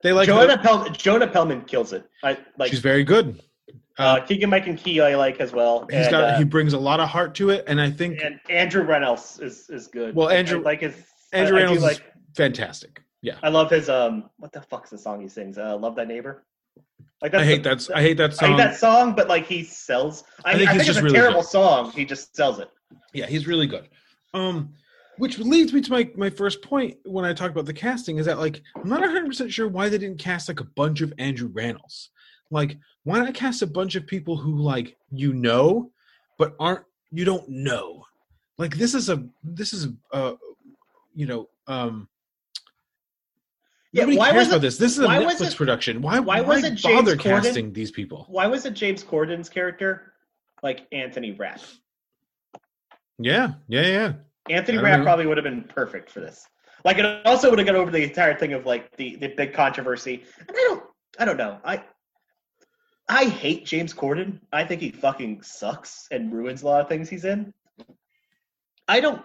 They like Jonah Pel- Jonah Pellman kills it. I like she's very good. uh, Keegan Michael Key I like as well. He's and, got uh, he brings a lot of heart to it, and I think and Andrew Rannells is is good. Well, I- I Andrew- like his Andrew I, I Reynolds like is fantastic. Yeah, I love his um what the fuck's the song he sings? Uh, Love Thy Neighbor. Like I hate the- that. I hate that song. I hate that song, but like he sells. I, I think I he's think, just it's a really terrible good. song. He just sells it. Yeah, he's really good. Um, which leads me to my my first point when I talk about the casting is that like I'm not 100 percent sure why they didn't cast like a bunch of Andrew Rannells. Like, why not cast a bunch of people who like you know, but aren't you don't know? Like this is a this is a uh, you know um. Yeah, Nobody why cares was it- about this. This is a Netflix it- production. Why? why Why, was it James bother Corden? casting these people? Why was it James Corden's character like Anthony Rapp? Yeah, yeah, yeah. Anthony Rapp know. probably would have been perfect for this. Like it also would have got over the entire thing of like the the big controversy. And I don't I don't know. I I hate James Corden. I think he fucking sucks and ruins a lot of things he's in. I don't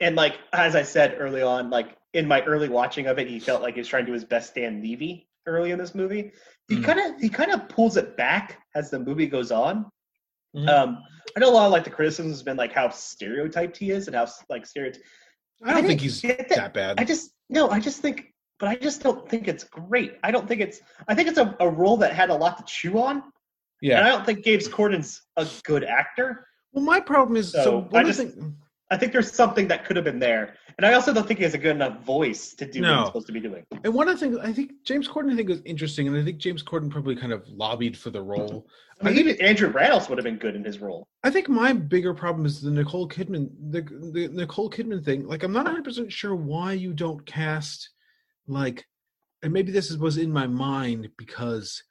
and like as I said early on, like in my early watching of it, he felt like he was trying to do his best Stan Levy early in this movie. He Mm. kind of he kind of pulls it back as the movie goes on. Mhm. Um, I know a lot of like the criticism has been like how stereotyped he is and how like stereotyped. I don't I think he's get that bad. I just no, I just think but I just don't think it's great. I don't think it's. I think it's a, a role that had a lot to chew on, Yeah, and I don't think Gabe's Corden's a good actor. Well, my problem is so. So, one I just- thing- I think there's something that could have been there, and I also don't think he has a good enough voice to do what he's supposed to be doing. And one of the things I think James Corden I think was interesting, and I think James Corden probably kind of lobbied for the role. I mean, even Andrew Rannells would have been good in his role. I think my bigger problem is the Nicole Kidman, the the Nicole Kidman thing. Like, I'm not 100 percent sure why you don't cast, like, and maybe this is, was in my mind because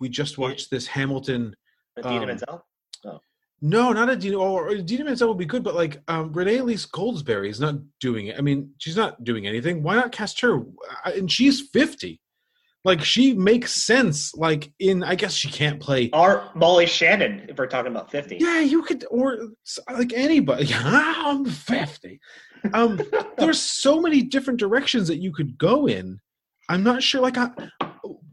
we just watched this Hamilton. Idina Um, Menzel. No, not a Idina. Or Idina Menzel would be good, but like um, Renee Elise Goldsberry is not doing it. I mean, she's not doing anything. Why not cast her? And she's 50. Like she makes sense. Like in, I guess she can't play. Or Molly Shannon, if we're talking about 50. Yeah, you could, or like anybody. I'm 50. Um, there's so many different directions that you could go in. I'm not sure. Like, I,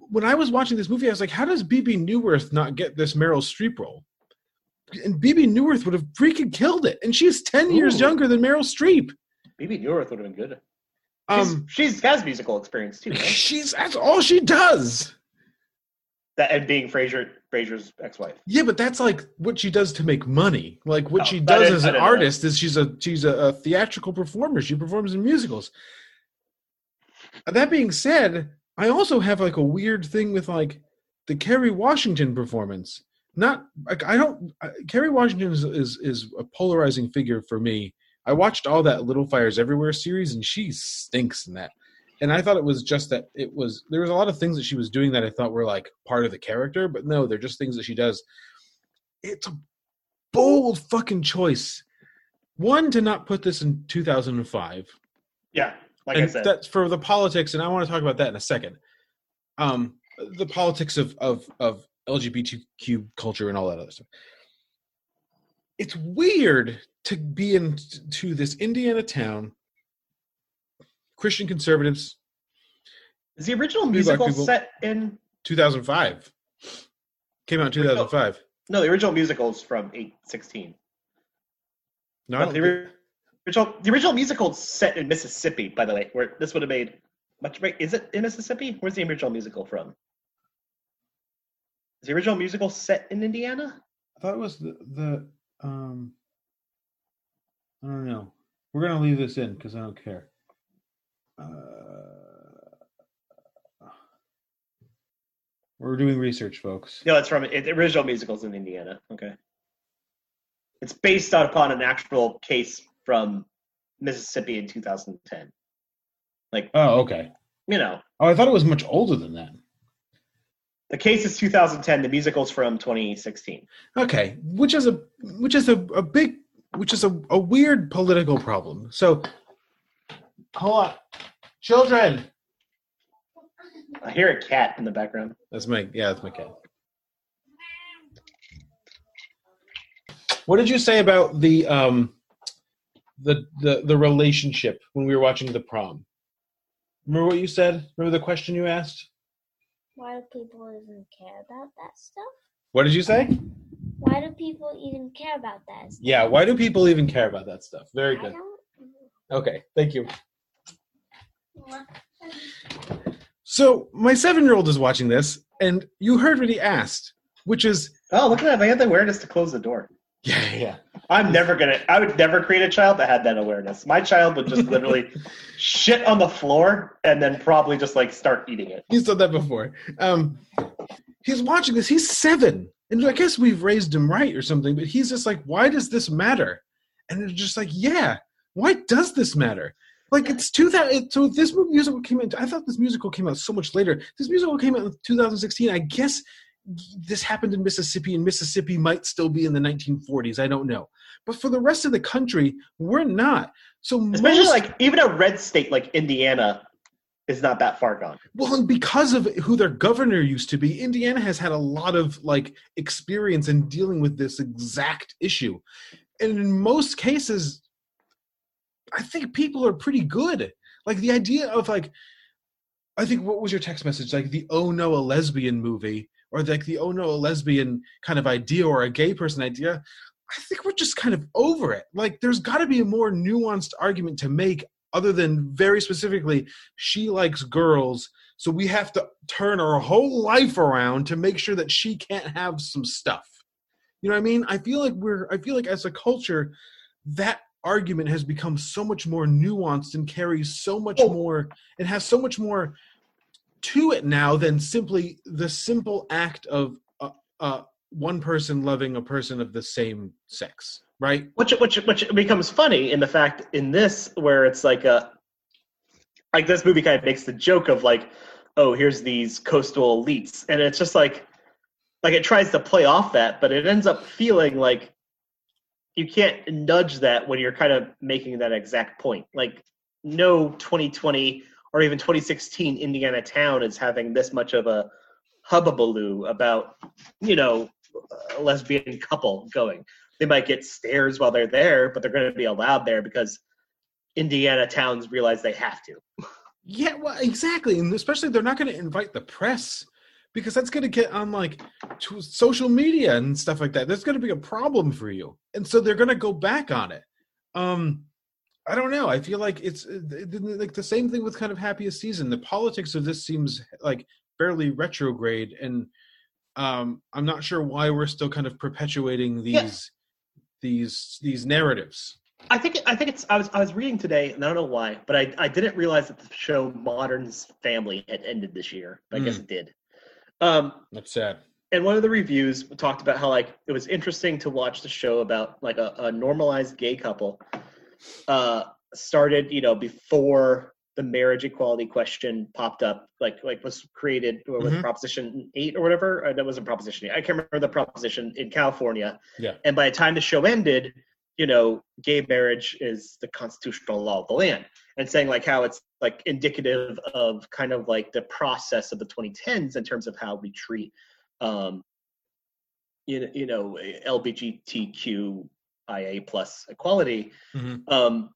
when I was watching this movie, I was like, how does Bebe Neuwirth not get this Meryl Streep role? And Bebe Neuwirth would have freaking killed it. And she's 10 years younger than Meryl Streep. Maybe Neuwirth would have been good. She's, Um, she's has musical experience too, right? she's that's all she does. that and being Frasier Frasier's ex-wife. Yeah, but that's like what she does to make money. Like what Oh, she does as an didn't know. artist is she's a she's a, a theatrical performer. She performs in musicals. That being said, I also have like a weird thing with like the Kerry Washington performance. Not like I don't. I, Kerry Washington is, is is a polarizing figure for me. I watched all that Little Fires Everywhere series, and she stinks in that. And I thought it was just that it was there was a lot of things that she was doing that I thought were like part of the character, but no, they're just things that she does. It's a bold fucking choice. One to not put this in 2005 Yeah, like I said. that's for the politics, and I want to talk about that in a second. Um, the politics of of of LGBTQ culture and all that other stuff. It's weird to be in to this Indiana town, Christian conservatives, Is the original musical set in 2005. Came out in 2005. no? The original musical is from eight sixteen. No, I the original the original musical set in Mississippi, by the way, where this would have made much. Is it in Mississippi? Where's the original musical from? Is the original musical set in Indiana? I thought it was the the um. I don't know. We're gonna leave this in because I don't care. Uh, we're doing research, folks. No, it's from it, the original musical's in Indiana. Okay. It's based on upon an actual case from Mississippi in 2010. Like, Oh, okay. you know, Oh, I thought it was much older than that. The case is 2010. The musical's from 2016. Okay, which is a which is a, a big which is a, a weird political problem. So, hold on, children. I hear a cat in the background. That's my yeah, that's my cat. What did you say about the um the the the relationship when we were watching the prom? Remember what you said? Remember the question you asked? Why do people even care about that stuff? What did you say? Why do people even care about that stuff? Yeah, why do people even care about that stuff? Very I good. don't. Okay, thank you. So my seven-year-old is watching this, and you heard what he asked, which is Oh, look at that! I had the awareness to close the door. yeah, yeah. I'm never gonna. I would never create a child that had that awareness. My child would just literally shit on the floor and then probably just like start eating it. He's done that before. Um, he's watching this. He's seven, and I guess we've raised him right or something. But he's just like, why does this matter? And it's just like, yeah, why does this matter? Like it's two thousand. So this musical came out. I thought this musical came out so much later. This musical came out in 2016. I guess this happened in Mississippi, and Mississippi might still be in the 1940s. I don't know. But for the rest of the country, we're not. So Especially most- like even a red state like Indiana is not that far gone. Well, and because of who their governor used to be, Indiana has had a lot of like experience in dealing with this exact issue. And in most cases, I think people are pretty good. Like the idea of like I think what was your text message? Like the oh no a lesbian movie or like the oh no a lesbian kind of idea or a gay person idea. I think we're just kind of over it. Like there's got to be a more nuanced argument to make other than very specifically she likes girls so we have to turn our whole life around to make sure that she can't have some stuff you know what i mean i feel like we're i feel like as a culture that argument has become so much more nuanced and carries so much oh. more it has so much more to it now than simply the simple act of uh, uh, one person loving a person of the same sex right? Which which which becomes funny in the fact in this where it's like a like this movie kind of makes the joke of like oh here's these coastal elites. And it's just like like it tries to play off that but it ends up feeling like you can't nudge that when you're kind of making that exact point. Like no 2020 or even 2016 indiana town is having this much of a hubbubaloo about you know a lesbian couple going they might get stares while they're there but they're going to be allowed there because indiana towns realize they have to Yeah, well, exactly, and especially they're not going to invite the press because that's going to get on like to social media and stuff like that. There's going to be a problem for you, and so they're going to go back on it. Um, I don't know. I feel like it's uh, like the same thing with kind of happiest season. The politics of this seems like fairly retrograde, and um, I'm not sure why we're still kind of perpetuating these Yeah. these these narratives. I think I think it's I was I was reading today and I don't know why, but I, I didn't realize that the show Modern's Family had ended this year. But I guess Mm. it did. Um, That's sad. and one of the reviews talked about how like it was interesting to watch the show about like a, a normalized gay couple uh started you know before the marriage equality question popped up like like was created or with Mhm. proposition 8 or whatever uh, that wasn't proposition 8 i can't remember the proposition in california Yeah. and by the time the show ended you know gay marriage is the constitutional law of the land and saying like how it's like indicative of kind of like the process of the 2010s in terms of how we treat um you know, you know lgbtqia plus equality Mhm. um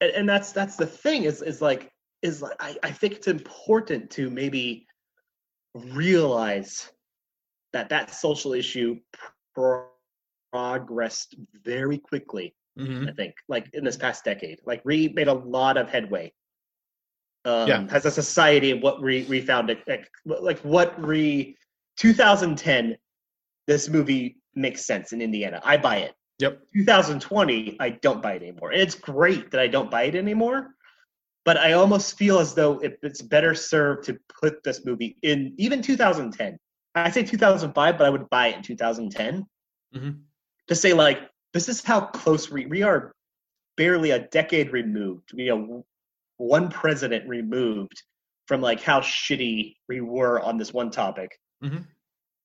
and, and that's that's the thing is is like is like I, I think it's important to maybe realize that that social issue pro- progressed very quickly Mhm. i think like in this past decade like we made a lot of headway um Yeah. as a society of what we we found like- like what re 2010 this movie makes sense in indiana. I buy it. Yep. 2020 i don't buy it anymore. And it's great that i don't buy it anymore but i almost feel as though it, it's better served to put this movie in even 2010 i say 2005 but i would buy it in 2010 Mhm. to say like this is how close we, we are barely a decade removed. You know one president removed from like how shitty we were on this one topic. Mhm.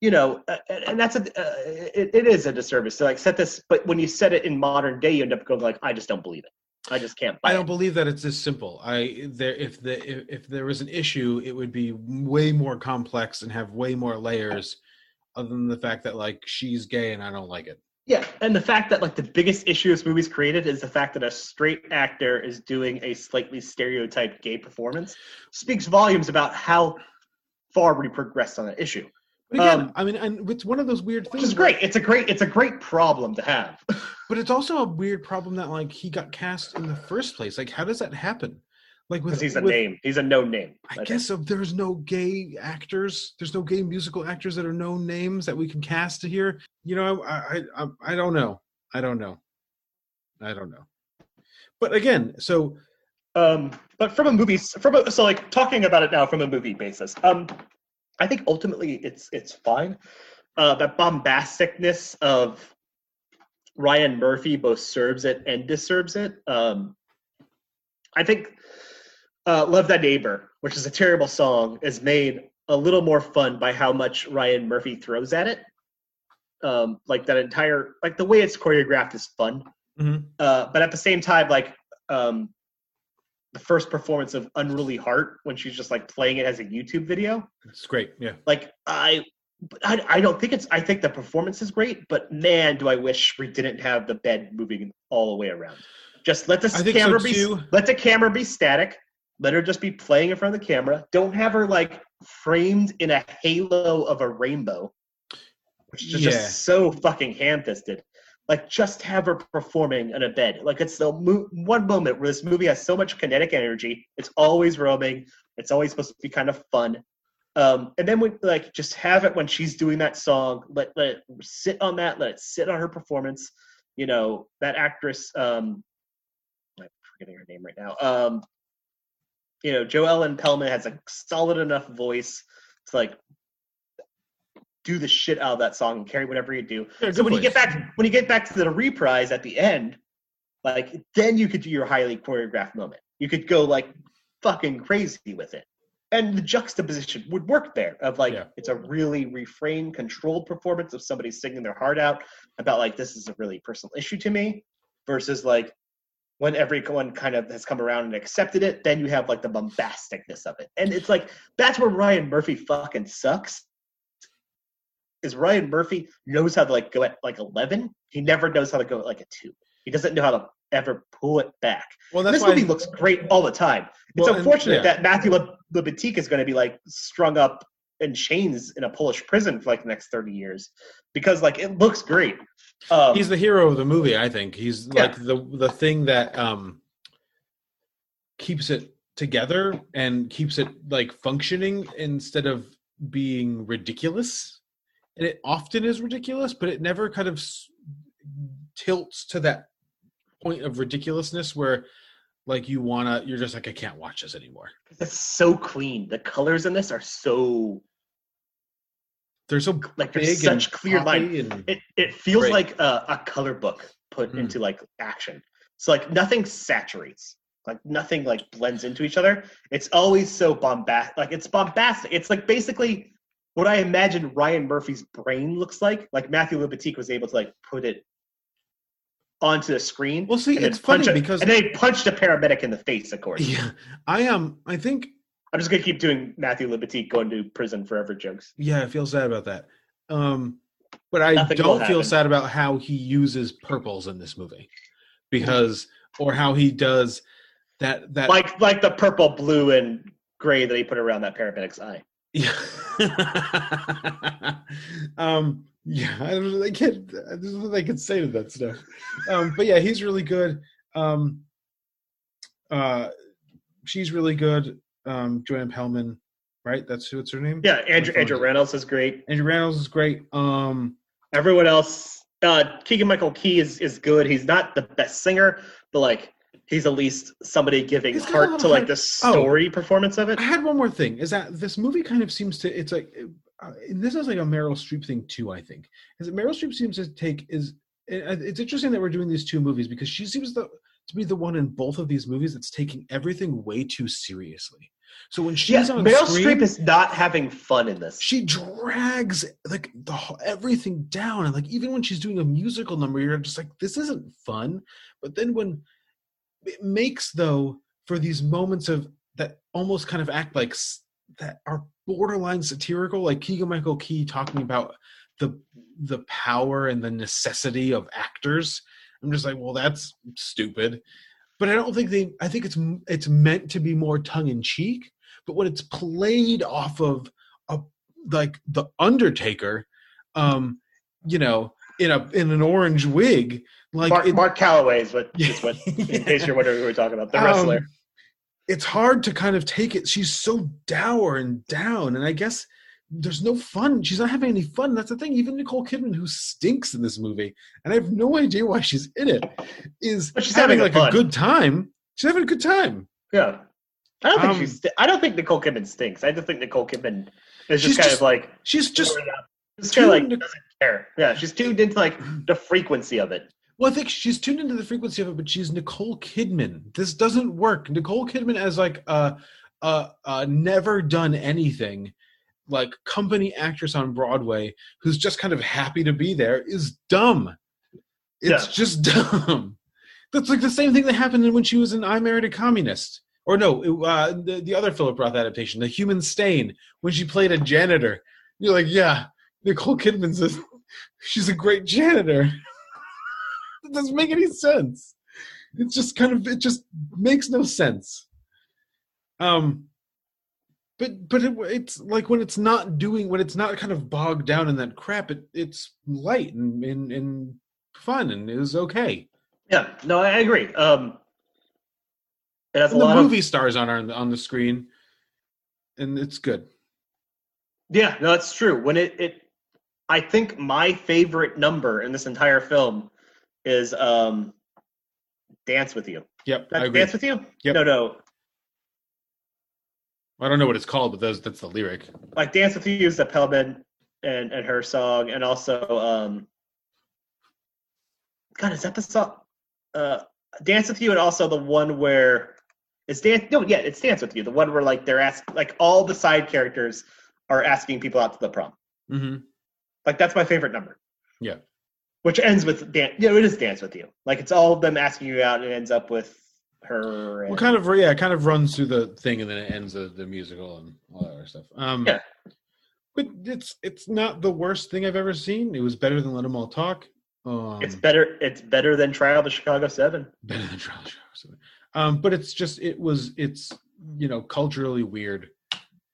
You know uh, and that's a uh, it, it is a disservice to like set this but when you set it in modern day you end up going like i just don't believe it i just can't I don't believe that it's this simple. I there if the if, if there was an issue, it would be way more complex and have way more layers. Other than the fact that like she's gay and I don't like it. Yeah, and the fact that like the biggest issue this movie's created is the fact that a straight actor is doing a slightly stereotyped gay performance speaks volumes about how far we progressed on that issue. But again, Um, I mean, and it's one of those weird things. Which is great. It's a great it's a great problem to have. But it's also a weird problem that like he got cast in the first place. Like, how does that happen? Like with Because he's a with- name. He's a known name. I think. guess if there's no gay actors, there's no gay musical actors that are known names that we can cast to here. You know, I I I, I don't know. I don't know. I don't know. But again, so Um, but from a movie, from a, so like talking about it now from a movie basis, um, I think ultimately it's it's fine. Uh, that bombasticness of Ryan Murphy both serves it and deserves it. Um, I think uh, "Love That Neighbor," which is a terrible song, is made a little more fun by how much Ryan Murphy throws at it. Um, like that entire, like the way it's choreographed is fun mhm. uh, but at the same time, like um, the first performance of Unruly Heart when she's just like playing it as a YouTube video, it's great. Yeah. like I, but I, I don't think it's. I think the performance is great, but man, do I wish we didn't have the bed moving all the way around. Just let the I think so, camera be too. let the camera be static. Let her just be playing in front of the camera. Don't have her like framed in a halo of a rainbow, which is Yeah. just so fucking ham-fisted. Like just have her performing in a bed. Like it's the mo- one moment where this movie has so much kinetic energy. It's always roaming. It's always supposed to be kind of fun. Um, and then we like just have it when she's doing that song. Let let it sit on that. Let it sit on her performance. You know that actress. Um, I'm forgetting her name right now. Um, you know, Jo Ellen Pellman has a solid enough voice to like do the shit out of that song and carry whatever you do. Yeah, so when you get back when you get back to the reprise at the end, like then you could do your highly choreographed moment. You could go like fucking crazy with it. And the juxtaposition would work there of like Yeah. it's a really refrained, controlled performance of somebody singing their heart out about like this is a really personal issue to me versus like when everyone kind of has come around and accepted it, then you have like the bombasticness of it. And it's like that's where Ryan Murphy fucking sucks. Is Ryan Murphy knows how to like go at like eleven. He never knows how to go at like a two. He doesn't know how to ever pull it back. Well, that's this movie looks great all the time. It's Well, and- unfortunate yeah. that Matthew Le- is going to be like strung up in chains in a Polish prison for like the next thirty years because like it looks great. Um, he's the hero of the movie. I think he's Yeah. like the the thing that um keeps it together and keeps it like functioning instead of being ridiculous. And it often is ridiculous, but it never kind of tilts to that point of ridiculousness where like you wanna you're just like I can't watch this anymore. it's so clean. The colors in this are so They're so like there's such clear line. It it feels Great. like a, a color book put Mm. into like action. So like nothing saturates. Like nothing like blends into each other. It's always so bombastic. Like it's bombastic. It's like basically what I imagine Ryan Murphy's brain looks like. Like Matthew Libatique was able to like put it onto the screen. Well, see, it's funny a- because- and they punched a paramedic in the face. Of course, yeah. I am um, I think I'm just gonna keep doing Matthew Libatique going to prison forever jokes. Yeah, I feel sad about that. Um, but I Nothing don't feel sad about how he uses purples in this movie, because or how he does that. That Like like the purple, blue, and gray that he put around that paramedic's eye. Yeah. um, yeah, I don't know. I can't. There's nothing I can say to that stuff. Um, but yeah, he's really good. Um, uh, she's really good. Um, Joanne Pellman, right? That's what's her name. Yeah, Andrew Andrew Rannells is great. Andrew Rannells is great. Um, Everyone else, uh, Keegan Michael Key is is good. He's not the best singer, but like he's at least somebody giving He's got a heart to like the Oh. story performance of it. I had one more thing. Is that this movie kind of seems to? It's like, uh, this is like a Meryl Streep thing too. I think is that Meryl Streep seems to take is. and It's interesting that we're doing these two movies because she seems to, to be the one in both of these movies that's taking everything way too seriously. So when Yeah, she's on Meryl screen, Streep is not having fun in this. she drags like the everything down and like even when she's doing a musical number you're just like this isn't fun but then when it makes though for these moments of that almost kind of act like that are borderline satirical like keegan michael key talking about the the power and the necessity of actors. I'm just like well that's stupid. But i don't think they i think it's it's meant to be more tongue-in-cheek. But when it's played off of a like the undertaker um you know in a in an orange wig like Mark, it- Mark Calaway is what, is what in case you're wondering who we're talking about, the wrestler. um, it's hard to kind of take it. She's so dour and down, and I guess there's no fun. She's not having any fun. That's the thing. Even Nicole Kidman, who stinks in this movie, and I have no idea why she's in it, is But she's having, having like fun. a good time. She's having a good time. yeah, I don't think um, she's. I don't think Nicole Kidman stinks. I just think Nicole Kidman is just kind just- of like She's just just kind of like doesn't care. Yeah, she's tuned into like the frequency of it. Well, I think she's tuned into the frequency of it, but she's Nicole Kidman. This doesn't work. Nicole Kidman as like a, a, a never done anything, like company actress on Broadway who's just kind of happy to be there is dumb. It's Yeah. just dumb. That's like the same thing that happened when she was in I Married a Communist. Or no, it, uh, the, the other Philip Roth adaptation, The Human Stain, when she played a janitor. You're like, yeah, Nicole Kidman's a, she's a great janitor. it doesn't make any sense. It's just kind of it just makes no sense. Um, but but it, it's like when it's not doing when it's not kind of bogged down in that crap. It it's light and and, and fun and it was okay. Yeah, no, I agree. Um, it has a And the lot movie of stars on on on the screen, and it's good. yeah, no, that's true. When it it, I think my favorite number in this entire film is um, "Dance with You." Yep, I agree. "Dance with You." Yep. No, no, I don't know what it's called, but those that's the lyric. like "Dance with You" is the Pellman and and her song, and also um, God, is that the song? Uh, "Dance with You" and also the one where it's dance. No, yeah, it's "Dance with You," the one where like they're asked, like all the side characters are asking people out to the prom. Mm-hmm. Like that's my favorite number. Yeah. Which ends with dance. Yeah, it is dance with you. Like it's all of them asking you out, and it ends up with her. And, Well, kind of yeah, it kind of runs through the thing and then it ends the, the musical and all that other stuff. Um, Yeah. but it's it's not the worst thing I've ever seen. It was better than Let 'Em All Talk. Um, It's better. It's better than Trial of the Chicago Seven. better than Trial of Show. Um, but it's just it was it's you know culturally weird,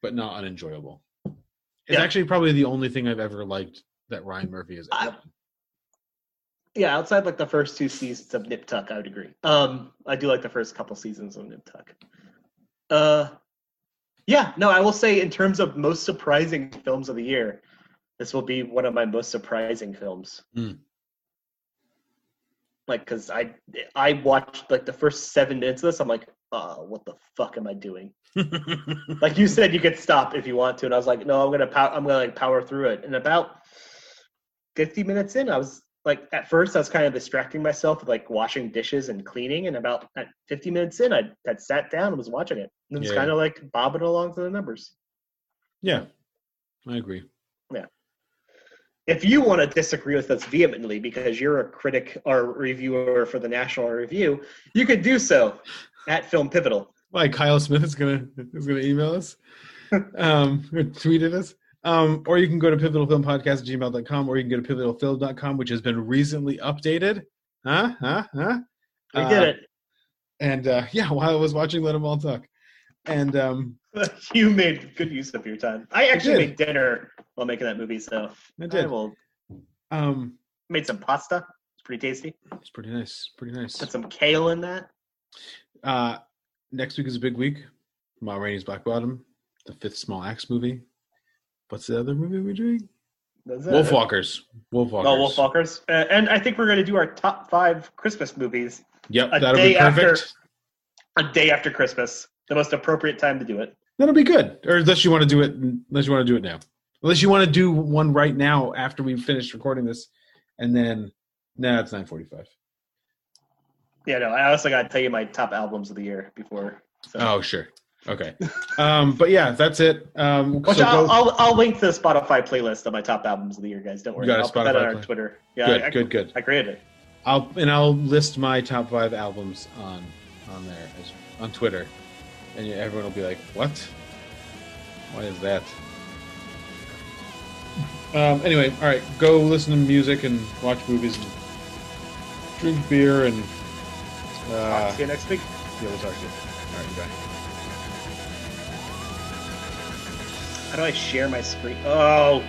but not unenjoyable. It's Yeah. actually probably the only thing I've ever liked that Ryan Murphy has ever I- done. Yeah, outside like the first two seasons of Nip Tuck, I would agree. Um, I do like the first couple seasons of Nip Tuck. Uh, yeah, no, I will say in terms of most surprising films of the year, this will be one of my most surprising films. Mm. Like, cause I I watched like the first seven minutes of this, I'm like, oh, what the fuck am I doing? like you said, you could stop if you want to, and I was like, no, I'm gonna pow- I'm gonna like power through it. And about 50 minutes in, I was like, at first, I was kind of distracting myself with like washing dishes and cleaning. And about at 50 minutes in, I had sat down and was watching it. And it's Yeah. kind of like bobbing along to the numbers. yeah, I agree. Yeah. If you want to disagree with us vehemently because you're a critic or reviewer for the National Review, you could do so at Film Pivotal. Why Kyle Smith is gonna is gonna email us, um, or tweet at us. Um, or you can go to pivotalfilmpodcast@gmail.com, or you can go to pivotalfilm.com, which has been recently updated. Huh? Huh? Huh? We Uh, did And uh, yeah, while I was watching Let 'Em All Talk. And um, you made good use of your time. I actually did. made dinner while making that movie, so I did. will Um, made some pasta. It's pretty tasty. it's pretty nice. Pretty nice. Put some kale in that. Uh, next week is a big week. Ma Rainey's Black Bottom, the fifth Small Axe movie. What's the other movie we're doing? Wolfwalkers. Wolfwalkers. Oh, Wolfwalkers. Uh, and I think we're going to do our top five Christmas movies Yep, a that'll day be perfect. after a day after Christmas. The most appropriate time to do it. That'll be good. Or unless you want to do it, unless you want to do it now. Unless you want to do one right now after we finish recording this, and then no, it's nine forty-five. Yeah, no. I also got to tell you my top albums of the year before. So. Oh, sure. Okay. um, but yeah, that's it. Um, Which so I'll, go- I'll I'll link the Spotify playlist of my top albums of the year, guys. Don't worry. got a I'll put that on Spotify our play- Twitter. Yeah, good, I, good, good. I created it. I'll and I'll list my top five albums on on there as, on Twitter, and everyone will be like, "What? Why is that?" Um, anyway, all right, go listen to music and watch movies and drink beer and. Uh, See you next week. yeah, we'll talk to you. All right, bye. How do I share my screen? Oh,